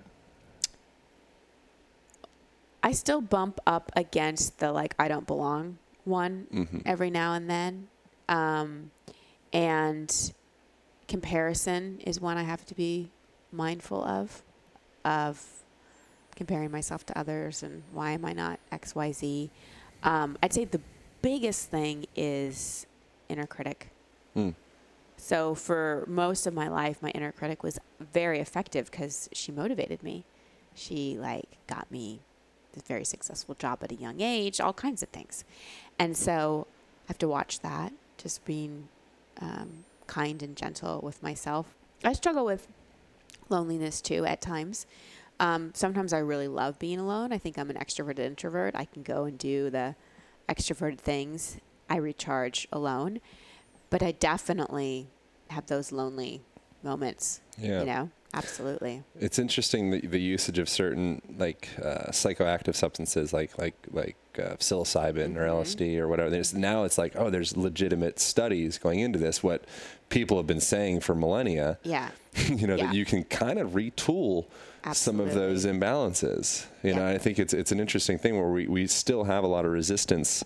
I still bump up against the like I don't belong one Mm-hmm. every now and then, um, and comparison is one I have to be mindful of, of comparing myself to others and why am I not X Y Z. Um, I'd say the biggest thing is inner critic. Mm. So for most of my life, my inner critic was very effective because she motivated me. She like got me a very successful job at a young age, all kinds of things, and so I have to watch that. Just being um, kind and gentle with myself. I struggle with loneliness too at times. Um, sometimes I really love being alone. I think I'm an extroverted introvert. I can go and do the extroverted things. I recharge alone, but I definitely have those lonely moments. Yeah. You know, absolutely. It's interesting the, the usage of certain like uh, psychoactive substances, like like like uh, psilocybin or LSD or whatever. There's, now it's like, oh, there's legitimate studies going into this. What people have been saying for millennia. Yeah. you know Yeah. that you can kind of retool some of those imbalances. You know, I think it's it's an interesting thing where we, we still have a lot of resistance,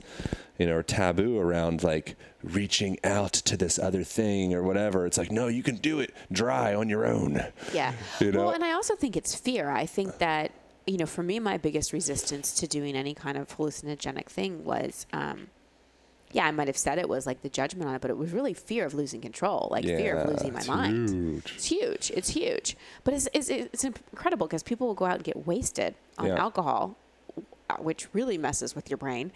you know, or taboo around like reaching out to this other thing or whatever. It's like, no, you can do it dry on your own. Yeah. You know? Well, and I also think it's fear. I think that, you know, for me, my biggest resistance to doing any kind of hallucinogenic thing was, um, yeah, I might have said it was like the judgment on it, but it was really fear of losing control, like fear of losing my it's mind. huge. It's huge. It's huge. But it's, it's, it's incredible because people will go out and get wasted on Yeah. alcohol, which really messes with your brain.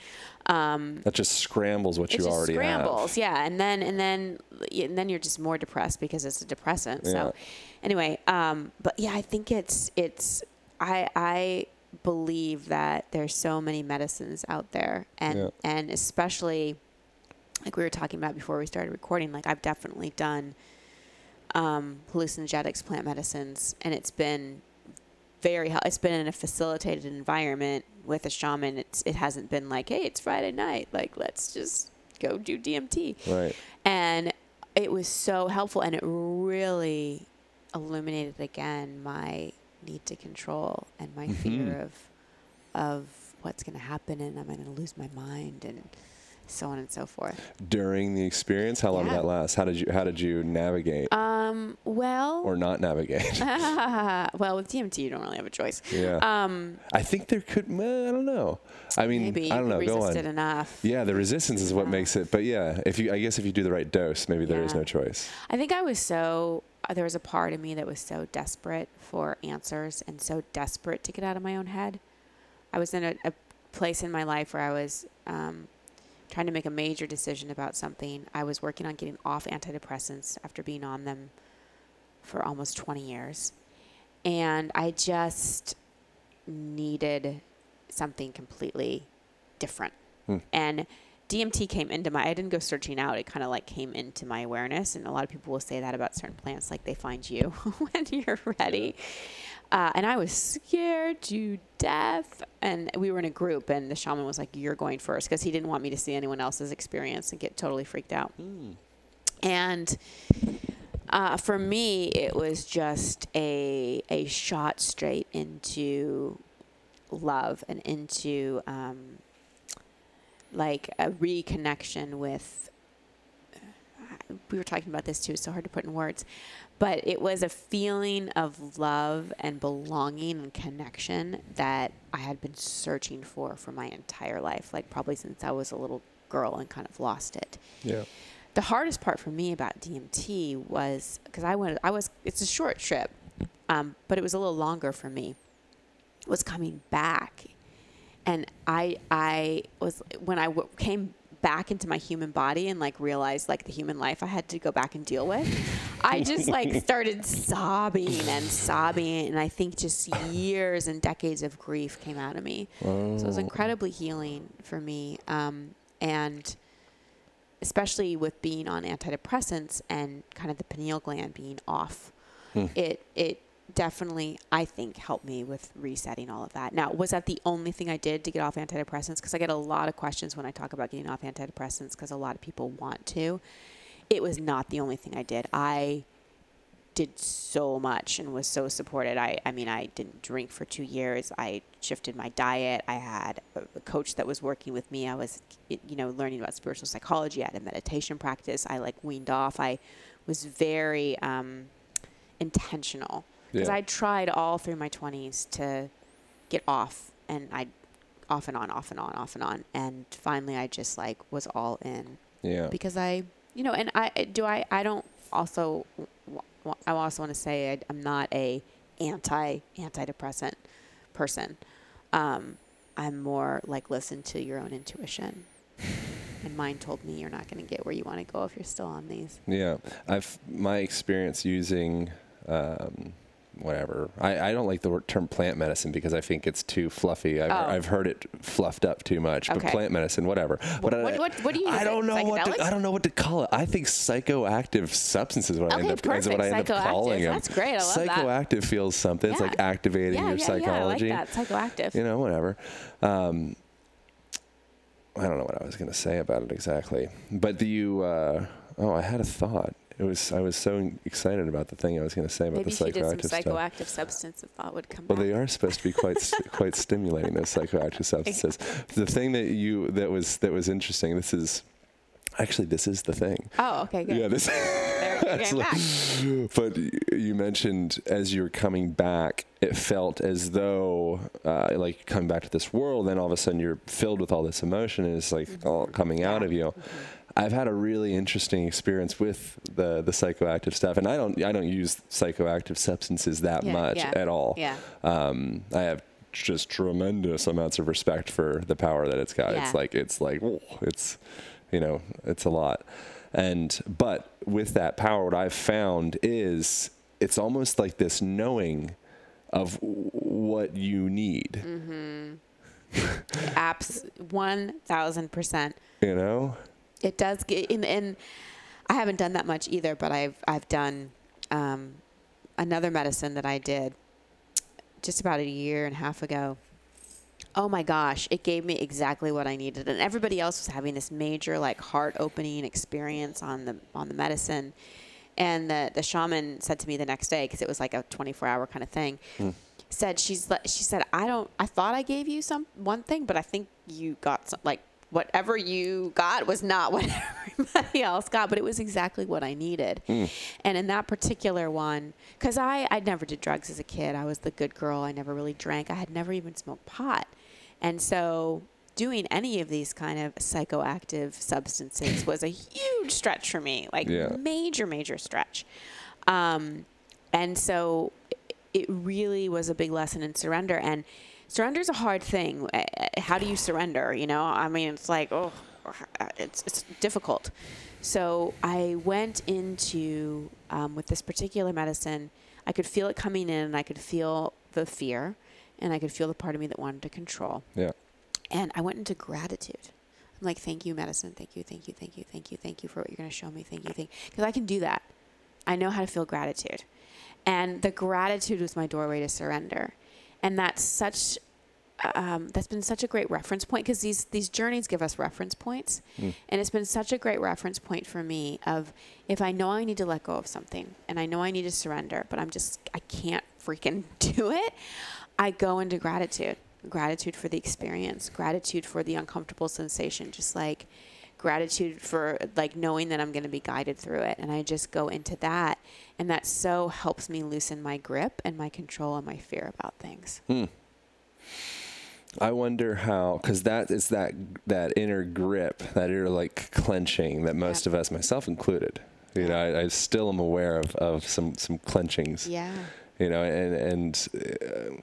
Um, That just scrambles what you just already scrambles, have. yeah, and then and then and then you're just more depressed because it's a depressant. Yeah. So, anyway, um, but yeah, I think it's it's I I believe that there's so many medicines out there, and Yeah. and especially like we were talking about before we started recording. Like I've definitely done um, hallucinogenics, plant medicines, and it's been very hel- it's been in a facilitated environment with a shaman, it's it hasn't been like, hey, it's Friday night, like let's just go do DMT. Right. And it was so helpful, and it really illuminated again my need to control and my fear of of what's going to happen, and am I going to lose my mind, and so on and so forth. During the experience, how long Yeah. did that last? How did you how did you navigate Um. Well. or not navigate? well, with DMT, you don't really have a choice. yeah. Um. I think there could. I don't know. I mean, Maybe I don't know. Go on. enough. Yeah, the resistance is what enough. makes it. But yeah, if you, I guess, if you do the right dose, maybe there is no choice. I think I was so uh, there was a part of me that was so desperate for answers and so desperate to get out of my own head. I was in a, a place in my life where I was um, trying to make a major decision about something. I was working on getting off antidepressants after being on them for almost 20 years. And I just needed something completely different. Hmm. And DMT came into my, I didn't go searching out. It kind of like came into my awareness. And a lot of people will say that about certain plants, like they find you when you're ready. Uh, and I was scared to death. And we were in a group, and the shaman was like, You're going first, because he didn't want me to see anyone else's experience and get totally freaked out. And uh, for me, it was just a a shot straight into love and into um, like a reconnection with. We were talking about this too. It's so hard to put in words, but it was a feeling of love and belonging and connection that I had been searching for for my entire life, like probably since I was a little girl and kind of lost it Yeah. the hardest part for me about DMT was because I went, I was, it's a short trip, um, but it was a little longer for me. Was coming back, and I, I was when I w- came back into my human body and like realized like the human life I had to go back and deal with. I just like started sobbing and sobbing, and I think just years and decades of grief came out of me. So it was incredibly healing for me, um, and especially with being on antidepressants and kind of the pineal gland being off, it it definitely I think helped me with resetting all of that. Now, was that the only thing I did to get off antidepressants? Because I get a lot of questions when I talk about getting off antidepressants because a lot of people want to. It was not the only thing I did. I did so much and was so supported. I, I mean, I didn't drink for two years. I shifted my diet. I had a coach that was working with me. I was, you know, learning about spiritual psychology. I had a meditation practice. I like weaned off. I was very um, intentional because Yeah. I tried all through my 20s to get off and I off and on, off and on, off and on. And finally I just like was all in Yeah. because I, you know, and I do I I don't also I also want to say I, I'm not a anti antidepressant person. Um, I'm more like listen to your own intuition. And mine told me you're not going to get where you want to go if you're still on these. Yeah, I've my experience using um, whatever. I, I don't like the term plant medicine because I think it's too fluffy. I've, Oh. I've heard it fluffed up too much. But Okay. plant medicine, whatever. But I, what- what- what do you I don't know what to, I don't know what to call it. I think psychoactive substances is what I end up is what perfect. I end up calling them. That's great. I love that. Psychoactive feels something. It's like activating yeah, your yeah, psychology. yeah. I like that. Psychoactive. You know, whatever. Um, I don't know what I was going to say about it exactly, but the you. Uh, oh, I had a thought. It was I was so excited about the thing I was going to say about Maybe the if you did some psychoactive stuff. psychoactive substance, the thought would come Well, back. they are supposed to be quite st- quite stimulating those psychoactive substances. The thing that you that was that was interesting. This is actually this is the thing. Oh, okay, good. Yeah, this. There, you're That's getting like- but you mentioned as you were coming back, it felt as though, uh, like coming back to this world, then all of a sudden you're filled with all this emotion, and it's like Mm-hmm. all coming out of you. I've had a really interesting experience with the the psychoactive stuff, and I don't I don't use psychoactive substances that Yeah, much yeah, at all. yeah. Um, I have just tremendous amounts of respect for the power that it's got. Yeah. It's like it's like whoa, it's you know it's a lot. And but with that power, what I've found is it's almost like this knowing of what you need. Mm-hmm. Apps, one thousand percent. You know? It does get in, and I haven't done that much either. But I've I've done um, another medicine that I did just about a year and a half ago. Oh my gosh, it gave me exactly what I needed. And everybody else was having this major like heart opening experience on the on the medicine. And the the shaman said to me the next day because it was like a 24 hour kind of thing. Said she's she said I don't I thought I gave you some one thing, but I think you got some like whatever you got was not what everybody else got, but it was exactly what I needed. And in that particular one, because I, I never did drugs as a kid, I was the good girl. I never really drank. I had never even smoked pot. And so doing any of these kind of psychoactive substances was a huge stretch for me, like Yeah. major, major stretch. Um, and so it really was a big lesson in surrender. And surrender is a hard thing. Uh, How do you surrender? You know, I mean, it's like, oh, it's, it's difficult. So I went into, um, with this particular medicine, I could feel it coming in and I could feel the fear and I could feel the part of me that wanted to control. Yeah. And I went into gratitude. I'm like, thank you, medicine. Thank you, thank you, thank you, thank you, thank you for what you're going to show me. Thank you, thank Because I can do that. I know how to feel gratitude. And the gratitude was my doorway to surrender. And that's such, um, that's been such a great reference point because these, these journeys give us reference points. And it's been such a great reference point for me of if I know I need to let go of something and I know I need to surrender, but I'm just, I can't freaking do it, I go into gratitude. Gratitude for the experience, gratitude for the uncomfortable sensation, just like gratitude for like knowing that I'm going to be guided through it. And I just go into that. And that so helps me loosen my grip and my control and my fear about things. I wonder how, because that is that that inner grip, that inner like clenching that most Yeah. of us, myself included, you know, I, I still am aware of, of some some clenchings. Yeah. You know, and and uh,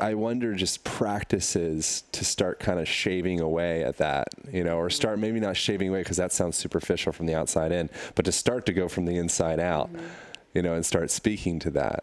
I wonder just practices to start kind of shaving away at that, you know, or start maybe not shaving away because that sounds superficial from the outside in, but to start to go from the inside out. Mm-hmm. You know, and start speaking to that.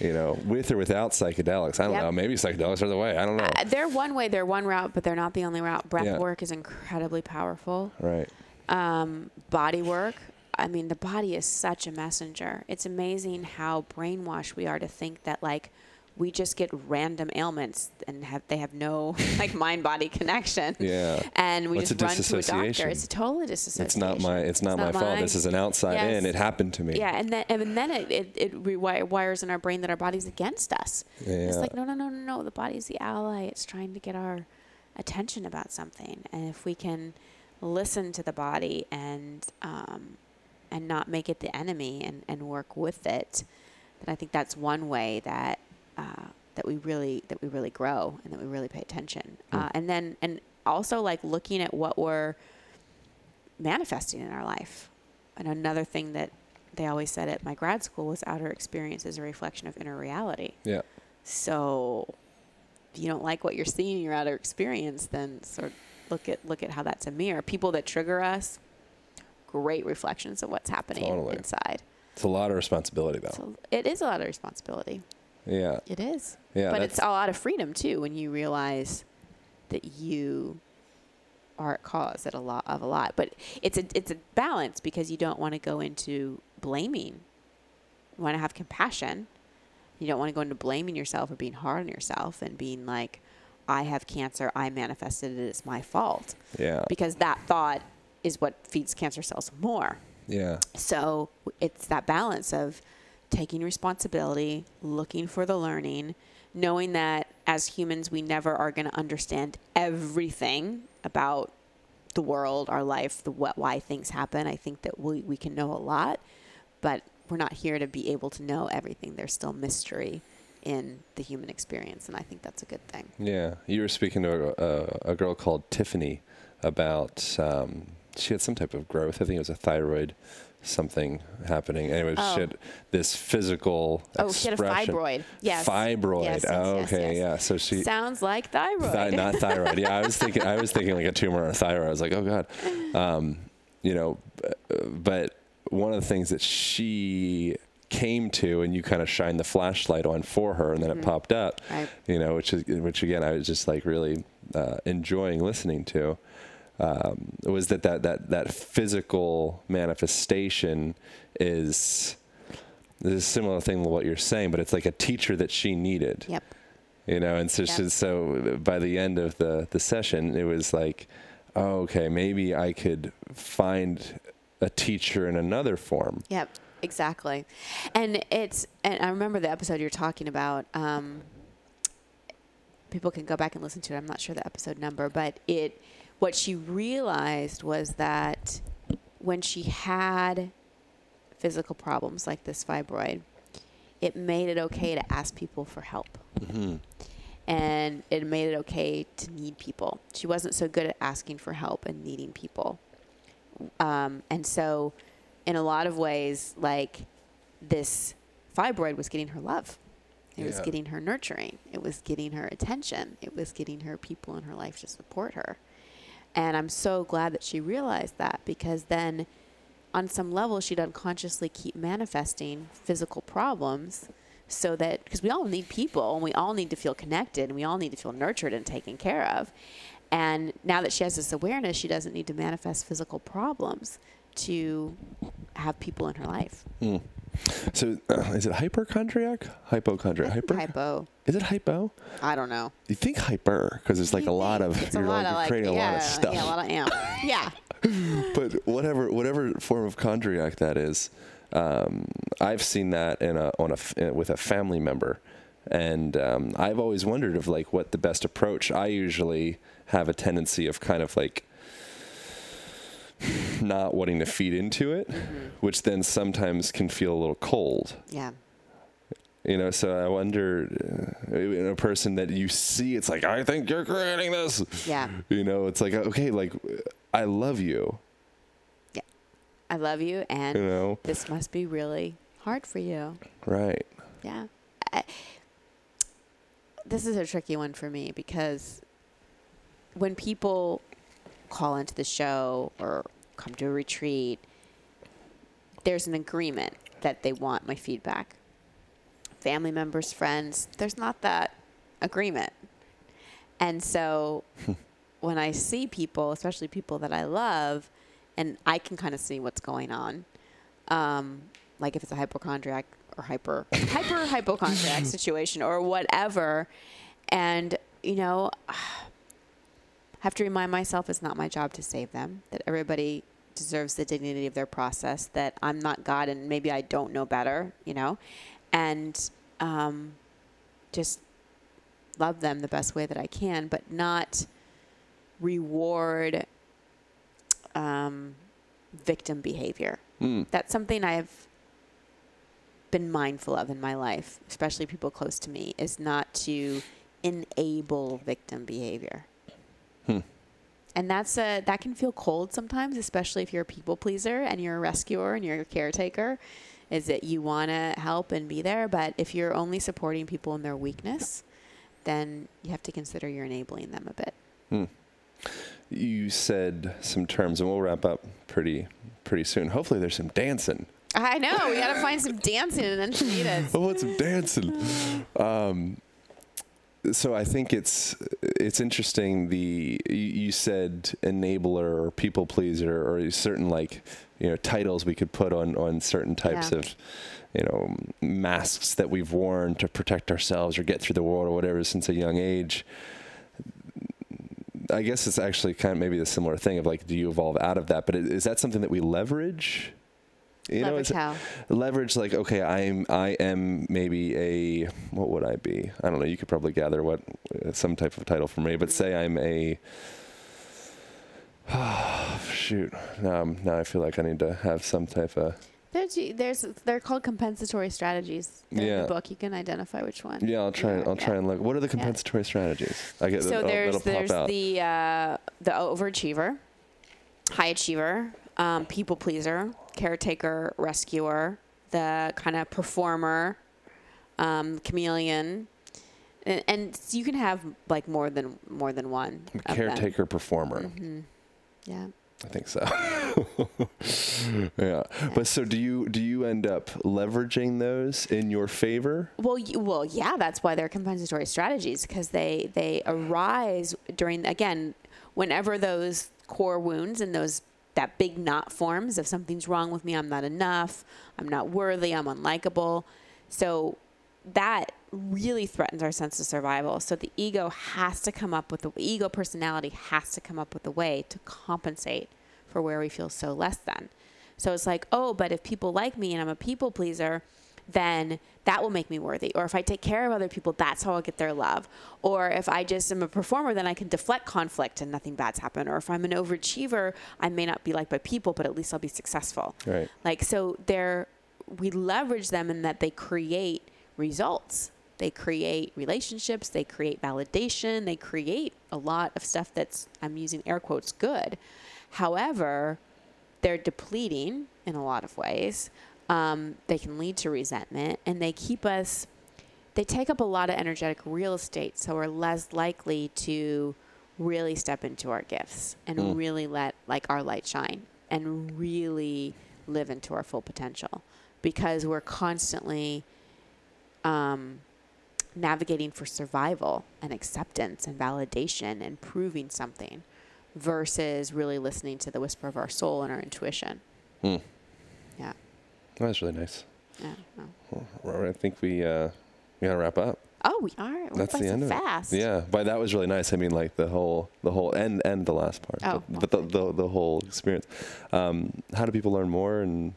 You know, with or without psychedelics. I don't Yep. know. Maybe psychedelics are the way. I don't know. Uh, they're one way, they're one route, but they're not the only route. Breath Yeah. work is incredibly powerful. Right. um, body work. I mean, the body is such a messenger. It's amazing how brainwashed we are to think that like we just get random ailments and have they have no like mind body connection. Yeah. And we Well, just run to a doctor. It's a total disassociation. It's not my. It's not, my fault. This is an outside Yes. in. It happened to me. Yeah, and then and then it it, it rewires in our brain that our body's against us. Yeah. It's like no no no no no. The body's the ally. It's trying to get our attention about something, and if we can listen to the body and um, and not make it the enemy and, and work with it, then I think that's one way that uh, that we really that we really grow and that we really pay attention. Uh, and then and also like looking at what we're manifesting in our life. And another thing that they always said at my grad school was outer experience is a reflection of inner reality. Yeah. So if you don't like what you're seeing in your outer experience, then sort of look at look at how that's a mirror. People that trigger us, great reflections of what's happening Totally. inside. It's a lot of responsibility, though. So it is a lot of responsibility. Yeah. It is. Yeah, but it's a lot of freedom too when you realize that you are at cause at a lot of a lot. But it's a it's a balance because you don't want to go into blaming. You want to have compassion. You don't want to go into blaming yourself or being hard on yourself and being like, I have cancer, I manifested it, it's my fault. Yeah. Because that thought is what feeds cancer cells more. Yeah. So it's that balance of taking responsibility, looking for the learning, knowing that as humans, we never are going to understand everything about the world, our life, the what, why things happen. I think that we, we can know a lot, but we're not here to be able to know everything. There's still mystery in the human experience, and I think that's a good thing. Yeah, you were speaking to a, a, a girl called Tiffany about um, she had some type of growth. I think it was a thyroid something happening. Anyway, Oh. had this physical Oh, she had a expression. fibroid. Yes. Fibroid. Yes, yes, oh, okay, yes. yeah. So she Sounds like thyroid. Thi- not thyroid. Yeah, I was thinking. I was thinking like a tumor or a thyroid. I was like, oh god. Um, you know, but one of the things that she came to, and you kind of shined the flashlight on for her, and then it popped up. Mm-hmm. Right. You know, which is which again, I was just like really uh, enjoying listening to. Um, was that that that that physical manifestation is. This is a similar thing to what you're saying, but it's like a teacher that she needed Yep. You know, and so Yep. so by the end of the the session, it was like, oh, okay, maybe I could find a teacher in another form. Yep, exactly. And it's and I remember the episode you're talking about. Um, people can go back and listen to it. I'm not sure the episode number, but it what she realized was that when she had physical problems like this fibroid, it made it okay to ask people for help. And it made it okay to need people. She wasn't so good at asking for help and needing people. Um, and so, in a lot of ways, like this fibroid was getting her love. It was getting her nurturing. It was getting her attention. It was getting her people in her life to support her. And I'm so glad that she realized that because then, on some level, she'd unconsciously keep manifesting physical problems so that, because we all need people and we all need to feel connected and we all need to feel nurtured and taken care of. And now that she has this awareness, she doesn't need to manifest physical problems to have people in her life. Hmm. So, uh, is it hypochondriac? Hypochondriac? Hyper? Hypo. Is it hypo? I don't know. You think hyper because there's like a lot of It's you're lot like, of you're like, creating a lot of stuff. yeah, a lot of amp. yeah. but whatever whatever form of chondriac that is, um, I've seen that in a on a with a family member, and um, I've always wondered of like what the best approach. I usually have a tendency of kind of like not wanting to feed into it, which then sometimes can feel a little cold. Yeah. You know, so I wonder uh, in a person that you see, it's like, I think you're creating this. Yeah. You know, it's like, okay, like, I love you. Yeah. I love you, and You know? this must be really hard for you. Right. Yeah. I, this is a tricky one for me because when people call into the show or come to a retreat, there's an agreement that they want my feedback. Family members, friends, there's not that agreement. And so when I see people, especially people that I love, and I can kind of see what's going on, um, like if it's a hypochondriac or hyper hyper hypochondriac situation or whatever, and you know, have to remind myself it's not my job to save them. That everybody deserves the dignity of their process. That I'm not God, and maybe I don't know better. You know, and um, just love them the best way that I can, but not reward um, victim behavior. That's something I've been mindful of in my life, especially people close to me, is not to enable victim behavior. And that's a that can feel cold sometimes, especially if you're a people pleaser and you're a rescuer and you're a caretaker. Is that you want to help and be there, but if you're only supporting people in their weakness, then you have to consider you're enabling them a bit. You said some terms, and we'll wrap up pretty pretty soon. Hopefully, there's some dancing. I know we got to find some dancing and then enchiladas. I want some dancing. Um, so I think it's it's interesting. The you, said enabler or people pleaser or certain like you know titles we could put on on certain types Yeah. of you know masks that we've worn to protect ourselves or get through the world or whatever since a young age. I guess it's actually kind of maybe the similar thing of like, do you evolve out of that? But is that something that we leverage? You Leverage is it- how? leverage like okay i'm i am maybe a what would i be i don't know you could probably gather what uh, some type of title for me but say i'm a shoot now, I'm- now i feel like i need to have some type of There's, there's they're called compensatory strategies. They're in Yeah. the book. You can identify which one. yeah i'll try And, i'll try and look what are the compensatory strategies i get So there's that'll there's out the uh, the overachiever, high achiever, um, people pleaser, caretaker, rescuer, the kind of performer, um, chameleon, and, and you can have like more than more than one. of them. caretaker performer Yeah. I think so. yeah. But so do you do you end up leveraging those in your favor? Well, you, well, yeah, that's why they're compensatory strategies because they they arise during again whenever those core wounds and those that big knot forms of something's wrong with me, I'm not enough, I'm not worthy, I'm unlikable. So that really threatens our sense of survival. So the ego has to come up with the ego personality has to come up with a way to compensate for where we feel so less than. So it's like, oh, but if people like me and I'm a people pleaser, then that will make me worthy. Or if I take care of other people, that's how I'll get their love. Or if I just am a performer, then I can deflect conflict and nothing bad's happen. Or if I'm an overachiever, I may not be liked by people, but at least I'll be successful. Right. Like so they're we leverage them in that they create results. They create relationships, they create validation, they create a lot of stuff that's I'm using air quotes good. However, they're depleting in a lot of ways. Um, they can lead to resentment and they keep us, they take up a lot of energetic real estate. So we're less likely to really step into our gifts and Mm. really let like our light shine and really live into our full potential because we're constantly um, navigating for survival and acceptance and validation and proving something versus really listening to the whisper of our soul and our intuition. Hmm. Yeah. was really nice. Yeah. Well, I think we uh, we gotta wrap up. Oh, we are. We're That's the end of fast. it. Yeah, but that was really nice. I mean, like the whole, the whole, and and the last part. Oh, but, but the, the the whole experience. Um, how do people learn more and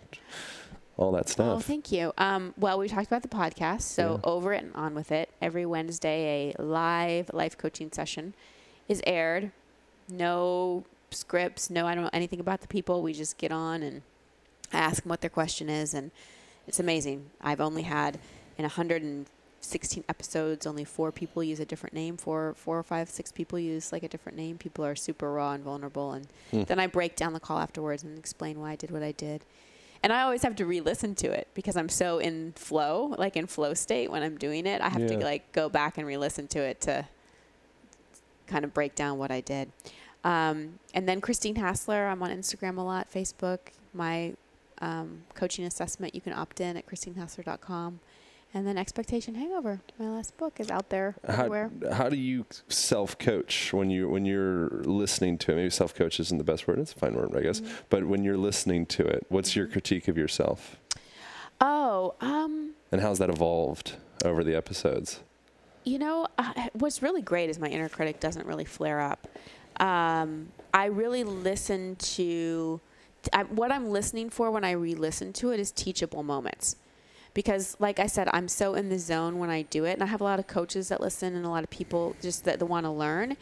all that stuff? Oh, thank you. Um, well, we talked about the podcast, so Yeah. over it and on with it. Every Wednesday, a live life coaching session is aired. No scripts, no, I don't know anything about the people. We just get on and I ask them what their question is, and it's amazing. I've only had in 116 episodes, only four people use a different name. Four, four or five, six people use like a different name. People are super raw and vulnerable, and Hmm. then I break down the call afterwards and explain why I did what I did. And I always have to re-listen to it because I'm so in flow, like in flow state when I'm doing it. I have to like go back and re-listen to it to kind of break down what I did. Um, and then Christine Hassler, I'm on Instagram a lot, Facebook. My um, coaching assessment, you can opt in at christinehassler.com. And then Expectation Hangover, my last book, is out there How, everywhere. how do you self coach when you when you're listening to it? Maybe self coach isn't the best word. It's a fine word, I guess. Mm-hmm. But when you're listening to it, what's your critique of yourself, Oh, um, and how's that evolved over the episodes? You know, uh, what's really great is my inner critic doesn't really flare up. Um, I really listen to I, what I'm listening for when I re-listen to it is teachable moments. Because, like I said, I'm so in the zone when I do it, and I have a lot of coaches that listen and a lot of people just that, that want to learn,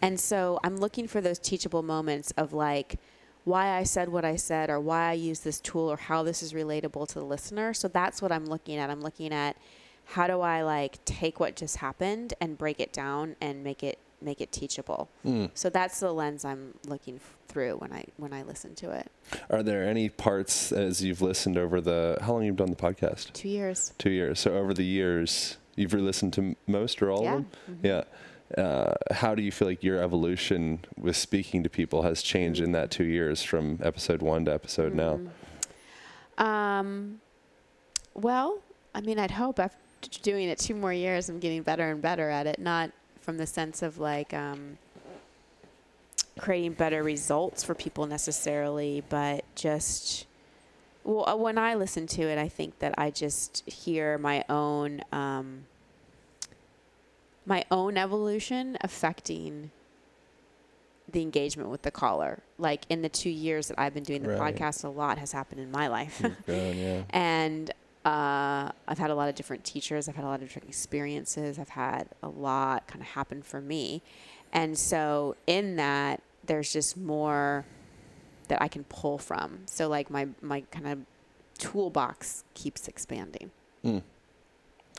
and so I'm looking for those teachable moments of like why I said what I said, or why I use this tool, or how this is relatable to the listener. So that's what I'm looking at. I'm looking at how do I like take what just happened and break it down and make it make it teachable. So that's the lens I'm looking f- through when I when I listen to it. Are there any parts as you've listened over the how long you've done the podcast? Two years. Two years. So over the years, you've re-listened to most or all Yeah. of them. Yeah. Uh, how do you feel like your evolution with speaking to people has changed in that two years from episode one to episode now? Um, well, I mean, I'd hope after doing it two more years, I'm getting better and better at it. Not from the sense of like um, creating better results for people necessarily, but just well, uh, when I listen to it, I think that I just hear my own um, my own evolution affecting the engagement with the caller. Like in the two years that I've been doing the Right. podcast, a lot has happened in my life. Yeah. and uh, I've had a lot of different teachers. I've had a lot of different experiences. I've had a lot kind of happen for me, and so in that, there's just more that I can pull from. So like my my kind of toolbox keeps expanding.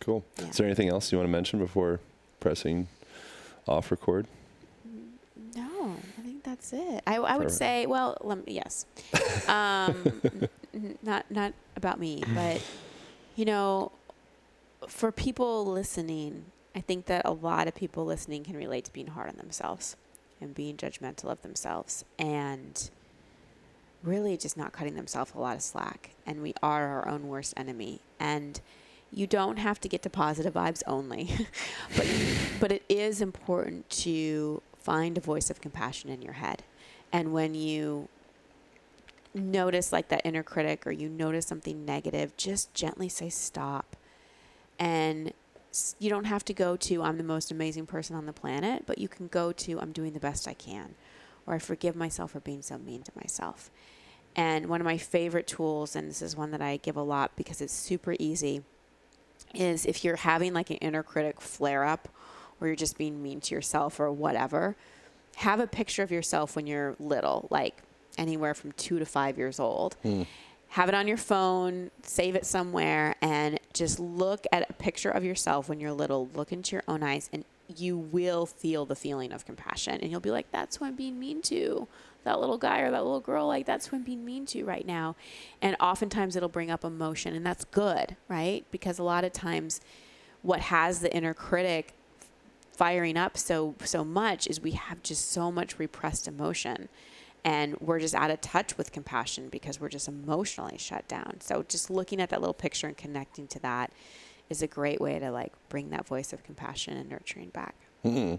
Cool. Yeah. Is there anything else you want to mention before pressing off record? No, I think that's it. I, I would say, well, lem- yes, um, n- not not about me, but you know, for people listening, I think that a lot of people listening can relate to being hard on themselves and being judgmental of themselves and really just not cutting themselves a lot of slack. And we are our own worst enemy. And you don't have to get to positive vibes only, but but it is important to find a voice of compassion in your head. And when you notice like that inner critic or you notice something negative, just gently say stop And you don't have to go to I'm the most amazing person on the planet, but you can go to I'm doing the best I can or I forgive myself for being so mean to myself. And one of my favorite tools, and this is one that I give a lot because it's super easy, is if you're having like an inner critic flare up or you're just being mean to yourself or whatever, have a picture of yourself when you're little, like anywhere from two to five years old. Mm. Have it on your phone, save it somewhere, and just look at a picture of yourself when you're little. Look into your own eyes and you will feel the feeling of compassion and you'll be like that's who i'm being mean to that little guy or that little girl like that's who i'm being mean to right now and oftentimes it'll bring up emotion and that's good right because a lot of times what has the inner critic firing up so so much is we have just so much repressed emotion and we're just out of touch with compassion because we're just emotionally shut down so just looking at that little picture and connecting to that is a great way to like bring that voice of compassion and nurturing back. Mm-hmm.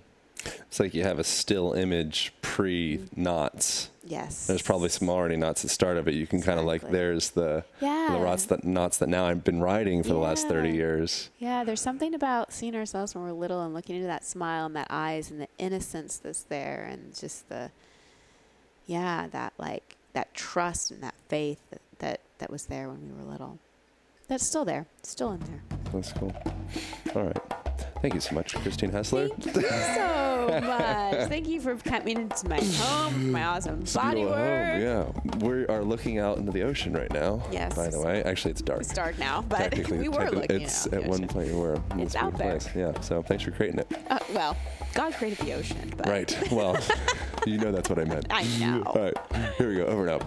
It's like you have a still image pre knots. Yes. There's probably some already knots at the start of it. You can exactly. kind of like there's the yeah. the knots that knots that now I've been riding for yeah. the last 30 years. Yeah, there's something about seeing ourselves when we're little and looking into that smile and that eyes and the innocence that's there and just the yeah, that like that trust and that faith that that, that was there when we were little. That's still there. It's still in there. That's cool. All right. Thank you so much, Christine Hassler. Thank you so much. Thank you for coming into my home, my awesome body work. Yeah, we are looking out into the ocean right now. Yes. By the way, actually, it's dark. It's dark now, but we were looking It's at one point where it's out there. Place. Yeah. So thanks for creating it. Uh, well, God created the ocean. But. Right. Well, you know that's what I meant. I know. All right. Here we go. Over and out.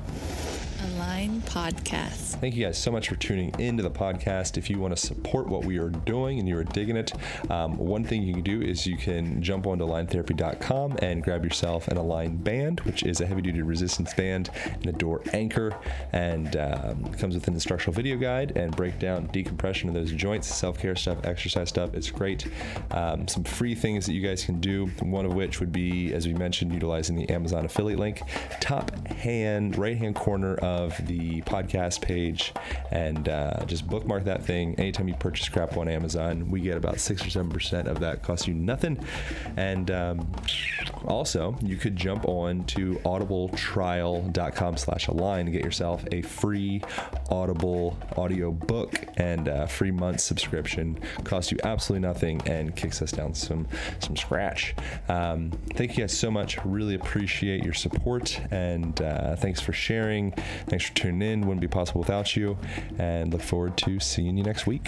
Align Podcast. Thank you guys so much for tuning into the podcast. If you want to support what we are doing and you are digging it, um, one thing you can do is you can jump onto aligntherapy.com and grab yourself an Align band, which is a heavy duty resistance band and a door anchor, and um, comes with an instructional video guide and breakdown decompression of those joints, self care stuff, exercise stuff. It's great. Um, some free things that you guys can do, one of which would be, as we mentioned, utilizing the Amazon affiliate link, top hand, right hand corner of the podcast page and uh, just bookmark that thing. Anytime you purchase crap on Amazon, we get about six or seven percent of that. Costs you nothing. And um, also, you could jump on to audibletrial.com/align to get yourself a free Audible audio book and a free month subscription. Costs you absolutely nothing and kicks us down some some scratch. Um, thank you guys so much. Really appreciate your support and uh, thanks for sharing. Thanks for tuning in. Wouldn't be possible without you. And look forward to seeing you next week.